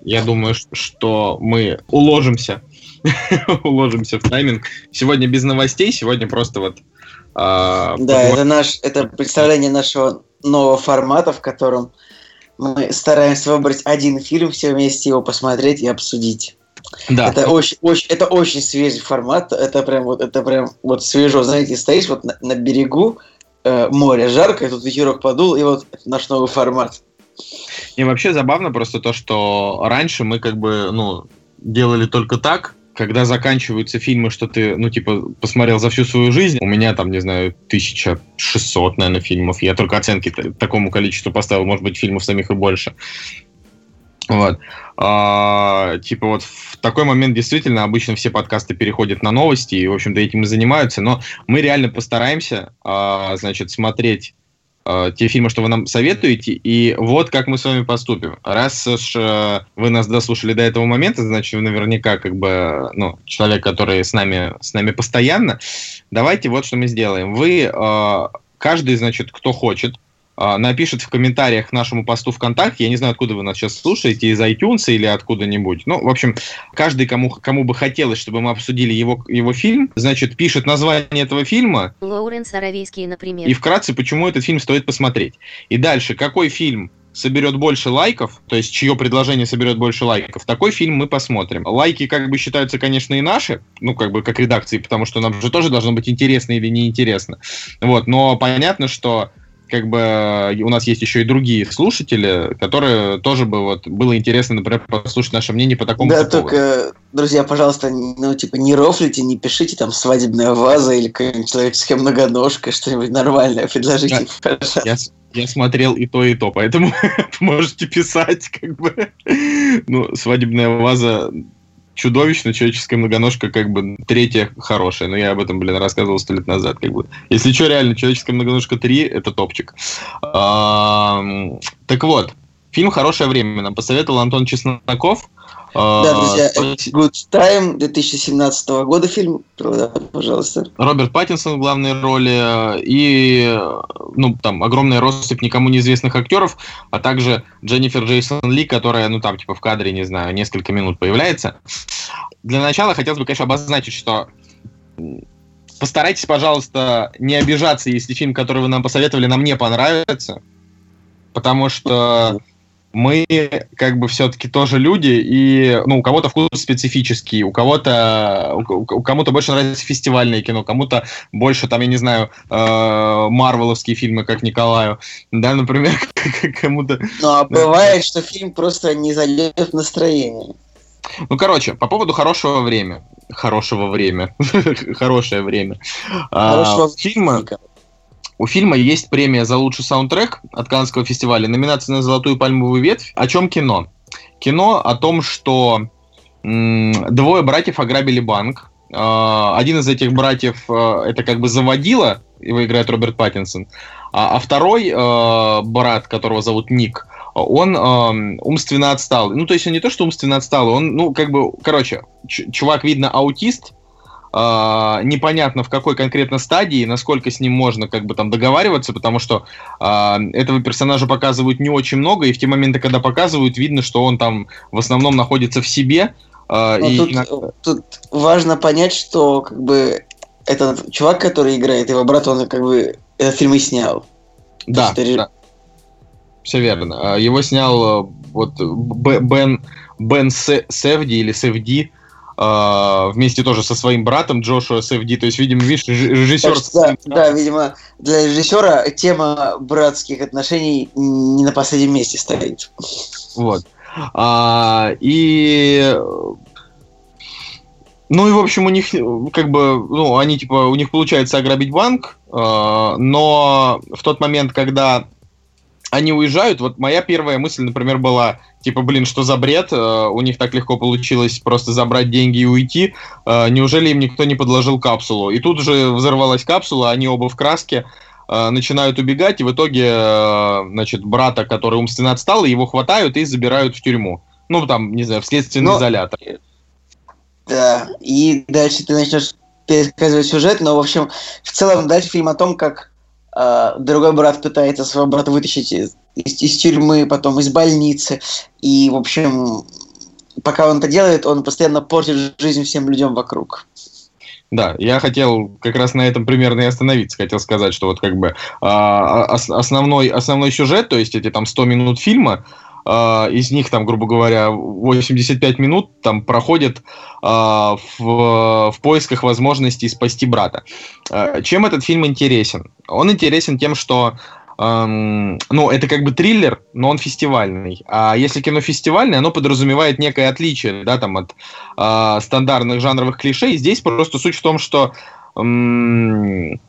Я думаю, что мы уложимся, уложимся в тайминг. Сегодня без новостей, сегодня просто вот... А, да, это наш, это представление нашего нового формата, в котором мы стараемся выбрать один фильм, все вместе его посмотреть и обсудить. Да. Это очень, очень, это очень свежий формат. Это прям вот, это прям вот свежо. Знаете, стоишь вот на, на берегу э, моря, жарко, и тут ветерок подул, и вот наш новый формат. И вообще забавно просто то, что раньше мы как бы, ну, делали только так, когда заканчиваются фильмы, что ты, ну, типа, посмотрел за всю свою жизнь, у меня там, не знаю, 1600, наверное, фильмов, я только оценки такому количеству поставил, может быть, фильмов самих и больше. Вот. А, типа вот в такой момент действительно обычно все подкасты переходят на новости, и, в общем-то, этим и занимаются, но мы реально постараемся, а, значит, смотреть а, те фильмы, что вы нам советуете, и вот как мы с вами поступим. Раз уж э, вы нас дослушали до этого момента, значит, вы наверняка как бы, ну, человек, который с нами, с нами постоянно, давайте вот что мы сделаем. Вы, э, каждый, значит, кто хочет, а, напишет в комментариях к нашему посту ВКонтакте. Я не знаю, откуда вы нас сейчас слушаете, из iTunes или откуда-нибудь. Ну, в общем, каждый, кому, кому бы хотелось, чтобы мы обсудили его, его фильм, значит, пишет название этого фильма. Лоуренс Аравийский, например. И вкратце, почему этот фильм стоит посмотреть. И дальше, какой фильм соберет больше лайков, то есть чье предложение соберет больше лайков, такой фильм мы посмотрим. Лайки как бы считаются, конечно, и наши, ну, как бы как редакции, потому что нам же тоже должно быть интересно или неинтересно. Вот, но понятно, что как бы у нас есть еще и другие слушатели, которые тоже бы вот было интересно, например, послушать наше мнение по такому Да, поводу. только, друзья, пожалуйста, ну, типа, не рофлите, не пишите там свадебная ваза или какая-нибудь человеческая многоножка, что-нибудь нормальное предложите, да, пожалуйста. Я, я смотрел и то, и то, поэтому можете писать, как бы. Ну, свадебная ваза чудовищно, человеческая многоножка как бы третья хорошая. Но я об этом, блин, рассказывал сто лет назад. Как бы. Если что, реально, человеческая многоножка 3 это топчик. Так вот, фильм «Хорошее время» нам посоветовал Антон Чесноков. Да, а, друзья, Good Time 2017 года фильм, пожалуйста. Роберт Паттинсон в главной роли и, ну, там, огромная россыпь никому неизвестных актеров, а также Дженнифер Джейсон Ли, которая, ну, там, типа, в кадре, не знаю, несколько минут появляется. Для начала хотелось бы, конечно, обозначить, что постарайтесь, пожалуйста, не обижаться, если фильм, который вы нам посоветовали, нам не понравится, потому что мы как бы все-таки тоже люди, и ну, у кого-то вкус специфический, у кого-то у, кому-то больше нравится фестивальное кино, кому-то больше, там, я не знаю, э, марвеловские фильмы, как Николаю, да, например, кому-то... Ну, а бывает, что фильм просто не зайдет в настроение. Ну, короче, по поводу хорошего времени. Хорошего время. Хорошее время. А, Хорошего фильма. У фильма есть премия за лучший саундтрек от Каннского фестиваля, номинация на «Золотую пальмовую ветвь». О чем кино? Кино о том, что двое братьев ограбили банк. А, один из этих братьев а, это как бы заводила, его играет Роберт Паттинсон, а, а второй брат, которого зовут Ник, он умственно отстал. Ну, то есть он не то, что умственно отстал, он, ну, как бы, короче, чувак, видно, аутист, э, непонятно в какой конкретно стадии, насколько с ним можно как бы там договариваться, потому что э, этого персонажа показывают не очень много, и в те моменты, когда показывают, видно, что он там в основном находится в себе. Э, и тут, иногда... тут важно понять, что как бы этот чувак, который играет его брат, он как бы этот фильм и снял. Да, есть, да. Все верно. Его снял вот Бен, Бен Севди или Севди, вместе тоже со своим братом Джошуа СФД. То есть, видимо, видишь, режиссер... Да, да, видимо, для режиссера тема братских отношений не на последнем месте стоит. Вот. А, и... Ну и, в общем, у них, как бы, ну, они, типа, у них получается ограбить банк, э, но в тот момент, когда они уезжают, вот моя первая мысль, например, была, типа, блин, что за бред, э, у них так легко получилось просто забрать деньги и уйти, э, неужели им никто не подложил капсулу? И тут же взорвалась капсула, они оба в краске, э, начинают убегать, и в итоге, э, значит, брата, который умственно отстал, его хватают и забирают в тюрьму. Ну, там, не знаю, в следственный Но- изолятор. Да, и дальше ты начнешь пересказывать сюжет, но, в общем, в целом дальше фильм о том, как другой брат пытается своего брата вытащить из, из- из тюрьмы, потом из больницы, и, в общем, пока он это делает, он постоянно портит жизнь всем людям вокруг. Да, я хотел как раз на этом примерно и остановиться. Хотел сказать, что вот как бы ос- основной, основной сюжет, то есть эти там 100 минут фильма, из них там, грубо говоря, 85 минут там проходят а, в, в поисках возможности спасти брата. А, Чем этот фильм интересен? Он интересен тем, что эм, ну, это как бы триллер, но он фестивальный. А если кино фестивальное, оно подразумевает некое отличие, да, там, от а, стандартных жанровых клише. И здесь просто суть в том, что м,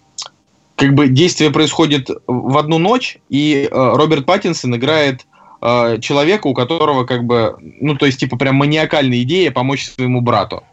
как бы действие происходит в одну ночь, и э, Роберт Паттинсон играет э, человека, у которого как бы, ну, то есть, типа, прям маниакальная идея помочь своему брату.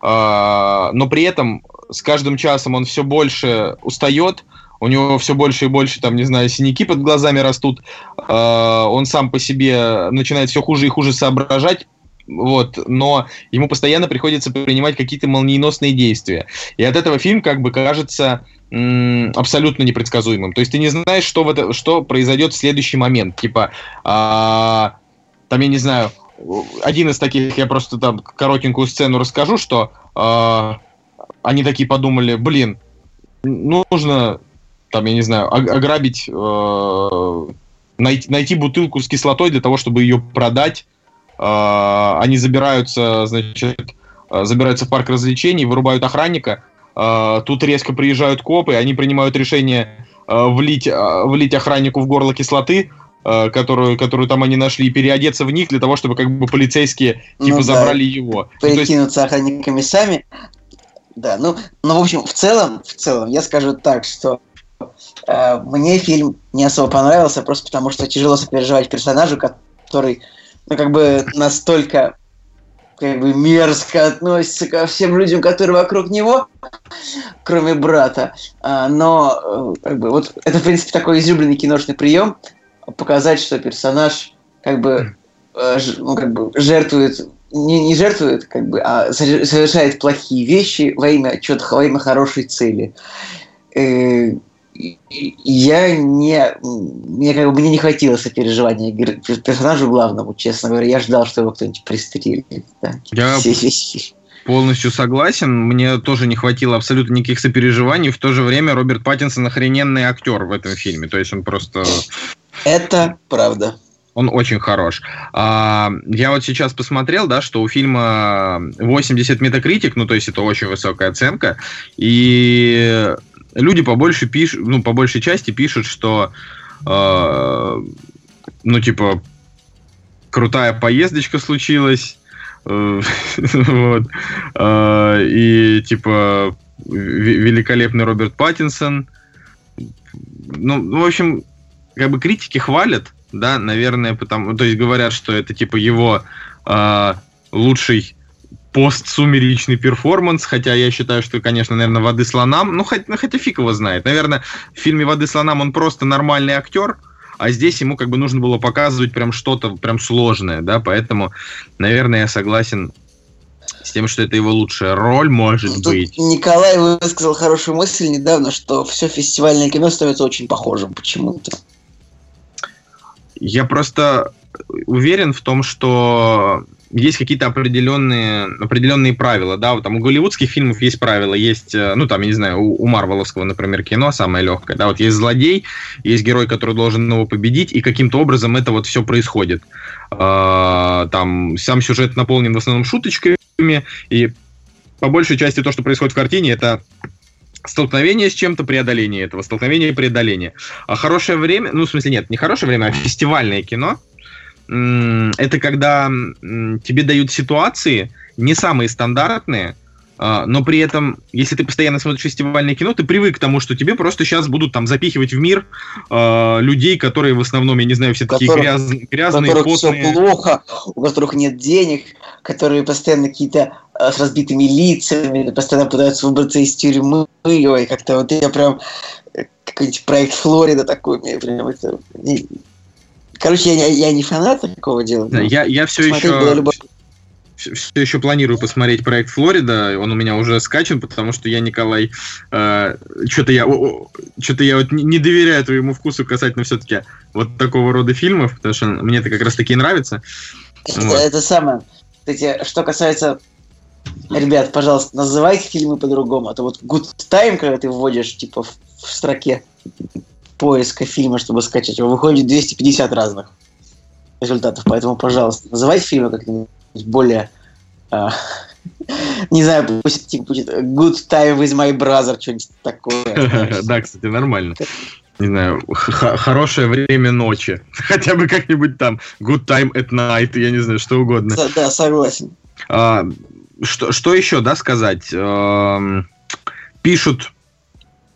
А, но при этом с каждым часом он все больше устает, у него все больше и больше, там, не знаю, синяки под глазами растут, а, он сам по себе начинает все хуже и хуже соображать, вот, но ему постоянно приходится принимать какие-то молниеносные действия. И от этого фильм как бы кажется абсолютно непредсказуемым. То есть ты не знаешь, что, в это, что произойдет в следующий момент. Типа, а, там, я не знаю, один из таких, я просто там коротенькую сцену расскажу, что а, они такие подумали, блин, нужно, там, я не знаю, ограбить, э, найти, найти бутылку с кислотой для того, чтобы ее продать. А, они забираются, значит, забираются в парк развлечений, вырубают охранника. А, тут резко приезжают копы, они принимают решение э, влить, влить охраннику в горло кислоты, которую, которую там они нашли, и переодеться в них для того, чтобы как бы полицейские типа Ну да. забрали его. Ну, то есть, охранниками сами. Да, ну, ну, в общем, в целом, в целом, я скажу так, что э, мне фильм не особо понравился, просто потому что тяжело сопереживать персонажу, который, ну, как бы настолько как бы мерзко относится ко всем людям, которые вокруг него, кроме брата. А, но, э, как бы, вот это, в принципе, такой излюбленный киношный прием, показать, что персонаж, как бы, э, ж- ну, как бы жертвует не, не жертвует, как бы, а совершает плохие вещи во имя чего-то, во имя хорошей цели. Э, и- и я не... Мне как бы мне не хватило сопереживания персонажу главному, честно говоря. Я ждал, что его кто-нибудь пристрелит. Да. Я-. Полностью согласен. Мне тоже не хватило абсолютно никаких сопереживаний. В то же время Роберт Паттинсон охрененный актер в этом фильме. То есть он просто... Это правда. Он очень хорош. А, я вот сейчас посмотрел, да, что у фильма 80 метакритик, ну, то есть это очень высокая оценка, и люди по большей, ну, по большей части пишут, что, э, ну, типа, крутая поездочка случилась, э, вот, э, и, типа, ве- великолепный Роберт Паттинсон. Ну, в общем, как бы критики хвалят, да, наверное, потому, то есть говорят, что это типа его э, лучший постсумеречный перформанс, хотя я считаю, что, конечно, наверное, «Воды слонам», ну, хоть, ну, хотя фиг его знает. Наверное, в фильме «Воды слонам» он просто нормальный актер, а здесь ему как бы нужно было показывать прям что-то прям сложное, да, поэтому, наверное, я согласен с тем, что это его лучшая роль, может Тут быть. Николай высказал хорошую мысль недавно, что все фестивальное кино становится очень похожим почему-то. Я просто уверен в том, что есть какие-то определенные, определенные правила, да, вот там у голливудских фильмов есть правила, есть, э, ну, там, я не знаю, у, у Марвеловского, например, кино самое легкое, да, вот есть злодей, есть герой, который должен его победить, и каким-то образом это вот все происходит. А, там сам сюжет наполнен в основном шуточками, и по большей части то, что происходит в картине, это столкновение с чем-то, преодоление этого, столкновение и преодоление. А хорошее время, ну, в смысле, нет, не хорошее время, а фестивальное кино, это когда тебе дают ситуации не самые стандартные, а, но при этом, если ты постоянно смотришь фестивальное кино, ты привык к тому, что тебе просто сейчас будут там запихивать в мир а, людей, которые в основном, я не знаю, все такие Которых- гряз- у грязные, которых все потные. плохо, у которых нет денег, которые постоянно какие-то э, с разбитыми лицами, постоянно пытаются выбраться из тюрьмы, ой, как-то вот я прям э, какой-нибудь проект Флорида такой, мне прям это... Короче, я, я не фанат такого дела. Да, я, я все еще все еще планирую посмотреть проект Флорида. Он у меня уже скачан, потому что я, Николай, э, что-то я, что-то я вот не доверяю твоему вкусу касательно все-таки вот такого рода фильмов, потому что мне это как раз таки нравится. Это, вот. это самое. Кстати, что касается Ребят, пожалуйста, называйте фильмы по-другому. Это вот good time, когда ты вводишь типа в, в строке поиска фильма, чтобы скачать его, выходит 250 разных результатов. Поэтому, пожалуйста, называйте фильмы как-нибудь более... Э, не знаю, пусть типа будет Good Time with My Brother, что-нибудь такое. Да, кстати, нормально. Не знаю, хорошее время ночи. Хотя бы как-нибудь там Good Time at Night, я не знаю, что угодно. Да, согласен. А, что, что еще, да, сказать? Пишут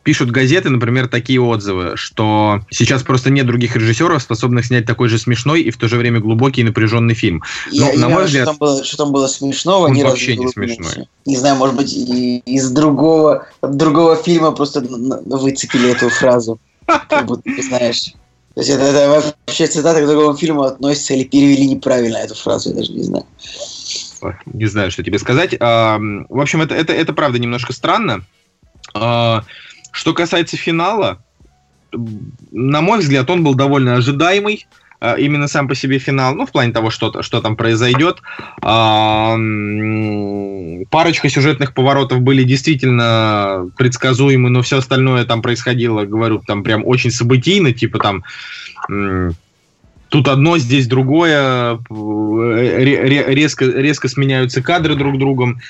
пишут газеты, например, такие отзывы, что сейчас просто нет других режиссеров, способных снять такой же смешной и в то же время глубокий и напряженный фильм. Но, Я, на мой взгляд, что там было, что там было смешного, он вообще не смешной. Не знаю, может быть, из другого, другого фильма просто выцепили эту фразу. Как будто, ты знаешь. То есть это, это вообще цитата к другому фильму относится или перевели неправильно эту фразу, я даже не знаю. Не знаю, что тебе сказать. В общем, это, это, это правда немножко странно. А, что касается финала, на мой взгляд, он был довольно ожидаемый. А, именно сам по себе финал, ну, в плане того, что, что там произойдет. А, парочка сюжетных поворотов были действительно предсказуемы, но все остальное там происходило, говорю, там прям очень событийно, типа там тут одно, здесь другое, резко, резко сменяются кадры друг другом.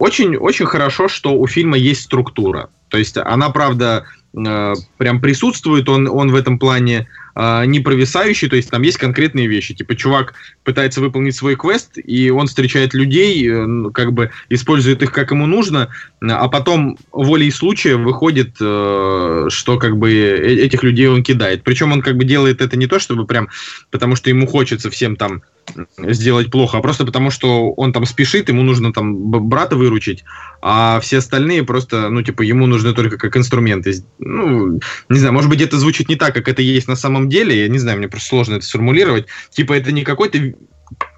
Очень, очень хорошо, что у фильма есть структура. То есть она, правда, э, прям присутствует, он, он в этом плане э, не провисающий, то есть там есть конкретные вещи. Типа чувак пытается выполнить свой квест, и он встречает людей, э, как бы использует их как ему нужно, а потом волей случая выходит, э, что как бы э, этих людей он кидает. Причем он как бы делает это не то, чтобы прям, потому что ему хочется всем там сделать плохо, а просто потому, что он там спешит, ему нужно там брата выручить, а все остальные просто, ну, типа, ему нужны только как инструменты. Ну, не знаю, может быть, это звучит не так, как это есть на самом деле, я не знаю, мне просто сложно это сформулировать. Типа, это не какой-то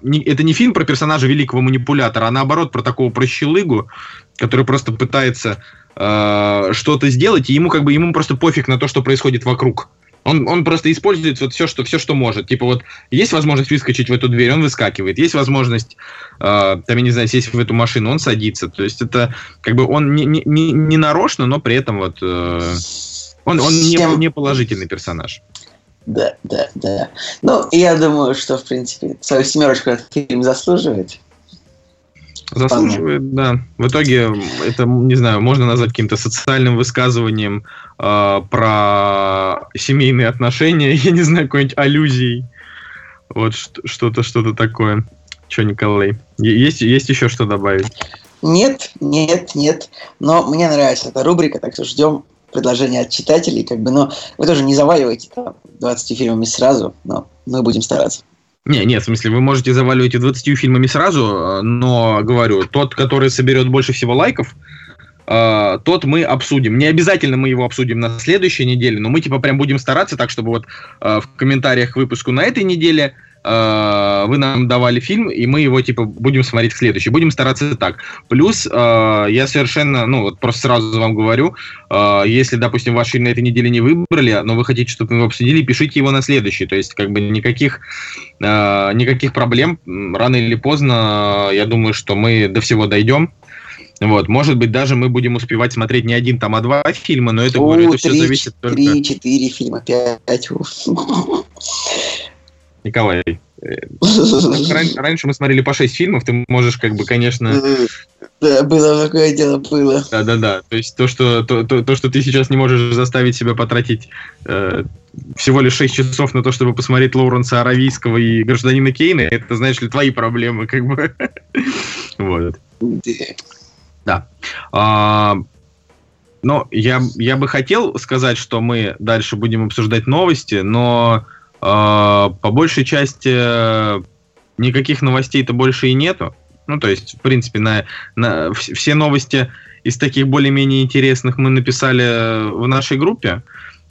не, это не фильм про персонажа великого манипулятора, а наоборот про такого прощелыгу, который просто пытается э, что-то сделать, и ему как бы ему просто пофиг на то, что происходит вокруг. Он, он просто использует вот все, что, все, что может. Типа вот есть возможность выскочить в эту дверь, он выскакивает. Есть возможность, э, там, я не знаю, сесть в эту машину, он садится. То есть это как бы он не, не, не нарочно, но при этом вот э, он, он не, не положительный персонаж. Да, да, да. Ну, я думаю, что, в принципе, свою семерочку этот фильм заслуживает. Заслуживает, да. В итоге это, не знаю, можно назвать каким-то социальным высказыванием э, про семейные отношения, я не знаю, какой-нибудь аллюзией. Вот что-то, что-то такое. Че, Николай? Есть, есть еще что добавить? Нет, нет, нет. Но мне нравится эта рубрика, так что ждем предложения от читателей, как бы, но вы тоже не заваливайте там 20 фильмами сразу, но мы будем стараться. Не, нет, в смысле, вы можете заваливать и 20 фильмами сразу, но, говорю, тот, который соберет больше всего лайков, Uh, тот мы обсудим. Не обязательно мы его обсудим на следующей неделе, но мы типа прям будем стараться так, чтобы вот uh, в комментариях к выпуску на этой неделе Э, вы нам давали фильм, и мы его, типа, будем смотреть в следующий. Будем стараться так. Плюс, э, я совершенно, ну, вот просто сразу вам говорю, э, если, допустим, ваш фильм на этой неделе не выбрали, но вы хотите, чтобы мы его обсудили, пишите его на следующий. То есть, как бы, никаких, никаких проблем. Рано или поздно, я думаю, что мы до всего дойдем. Вот, может быть, даже мы будем успевать смотреть не один там, а два фильма, но это, О, говорю, это 3, все зависит 3, только... Три-четыре фильма, пять. Николай, э, раньше мы смотрели по 6 фильмов, ты можешь, как бы, конечно... Да, было такое дело, было. Да-да-да, то есть то, что, то, то, то, что ты сейчас не можешь заставить себя потратить э, всего лишь 6 часов на то, чтобы посмотреть Лоуренса Аравийского и Гражданина Кейна, это, знаешь ли, твои проблемы, как бы. вот. Да. А, но я, я бы хотел сказать, что мы дальше будем обсуждать новости, но по большей части никаких новостей-то больше и нету. Ну, то есть, в принципе, на, на вс- все новости из таких более-менее интересных мы написали в нашей группе.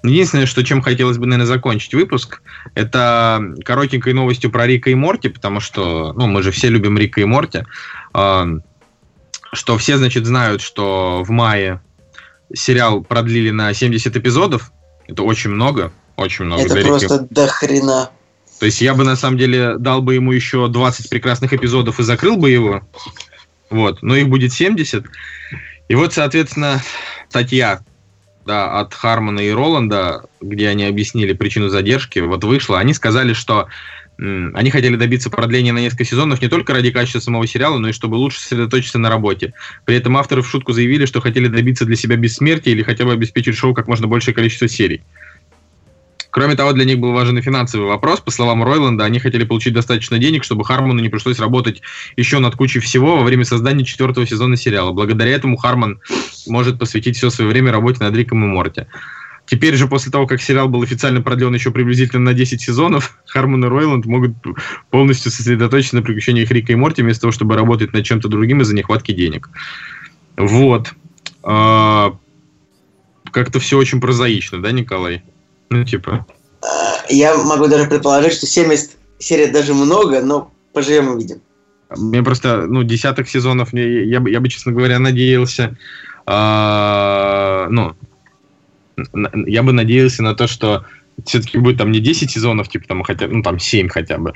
Единственное, что чем хотелось бы, наверное, закончить выпуск, это коротенькой новостью про Рика и Морти, потому что, ну, мы же все любим Рика и Морти, а, что все, значит, знают, что в мае сериал продлили на 70 эпизодов. Это очень много, очень много. Это и просто до хрена. то есть я бы на самом деле дал бы ему еще 20 прекрасных эпизодов и закрыл бы его. Вот, но их будет 70. И вот, соответственно, статья да, от Хармона и Роланда, где они объяснили причину задержки, вот вышла. Они сказали, что они хотели добиться продления на несколько сезонов не только ради качества самого сериала, но и чтобы лучше сосредоточиться на работе. При этом авторы в шутку заявили, что хотели добиться для себя бессмертия или хотя бы обеспечить шоу как можно большее количество серий. Кроме того, для них был важен и финансовый вопрос. По словам Ройланда, они хотели получить достаточно денег, чтобы Хармону не пришлось работать еще над кучей всего во время создания четвертого сезона сериала. Благодаря этому Хармон может посвятить все свое время работе над Риком и Морти. Теперь же, после того, как сериал был официально продлен еще приблизительно на 10 сезонов, Хармон и Ройланд могут полностью сосредоточиться на приключениях Рика и Морти, вместо того, чтобы работать над чем-то другим из-за нехватки денег. Вот. А, Как-то все очень прозаично, да, Николай? Ну, типа... Я могу даже предположить, что 70 серий даже много, но поживем увидим. Мне просто, ну, десяток сезонов, я, бы, я бы, честно говоря, надеялся, а, ну, я бы надеялся на то, что все-таки будет там не 10 сезонов, типа там хотя, ну, там 7 хотя бы.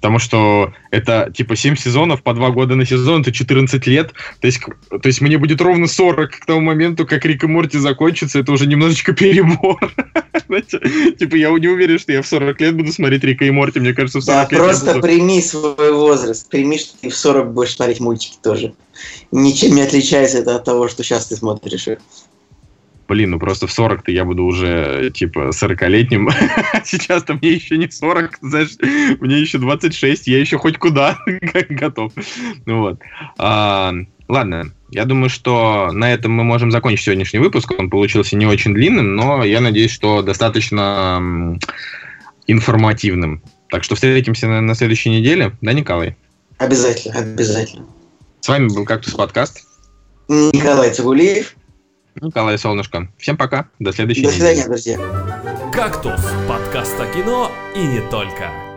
Потому что это, типа, 7 сезонов по 2 года на сезон, это 14 лет. То есть, то есть мне будет ровно 40 к тому моменту, как Рик и Морти закончится. Это уже немножечко перебор. Типа, я не уверен, что я в 40 лет буду смотреть Рика и Морти. Мне кажется, в 40 Да, лет просто прими свой возраст. Прими, что ты в 40 будешь смотреть мультики тоже. Ничем не отличается это от того, что сейчас ты смотришь. Блин, ну просто в 40-то я буду уже, типа, 40-летним. Сейчас-то мне еще не 40, знаешь, мне еще 26, я еще хоть куда готов. Ну вот. А, ладно, я думаю, что на этом мы можем закончить сегодняшний выпуск. Он получился не очень длинным, но я надеюсь, что достаточно информативным. Так что встретимся на, на следующей неделе. Да, Николай? Обязательно, обязательно. С вами был Кактус Подкаст. Николай Цигулиев. Николай Солнышко. Всем пока. До следующей До недели. свидания, друзья. «Кактус» – подкаст о кино и не только.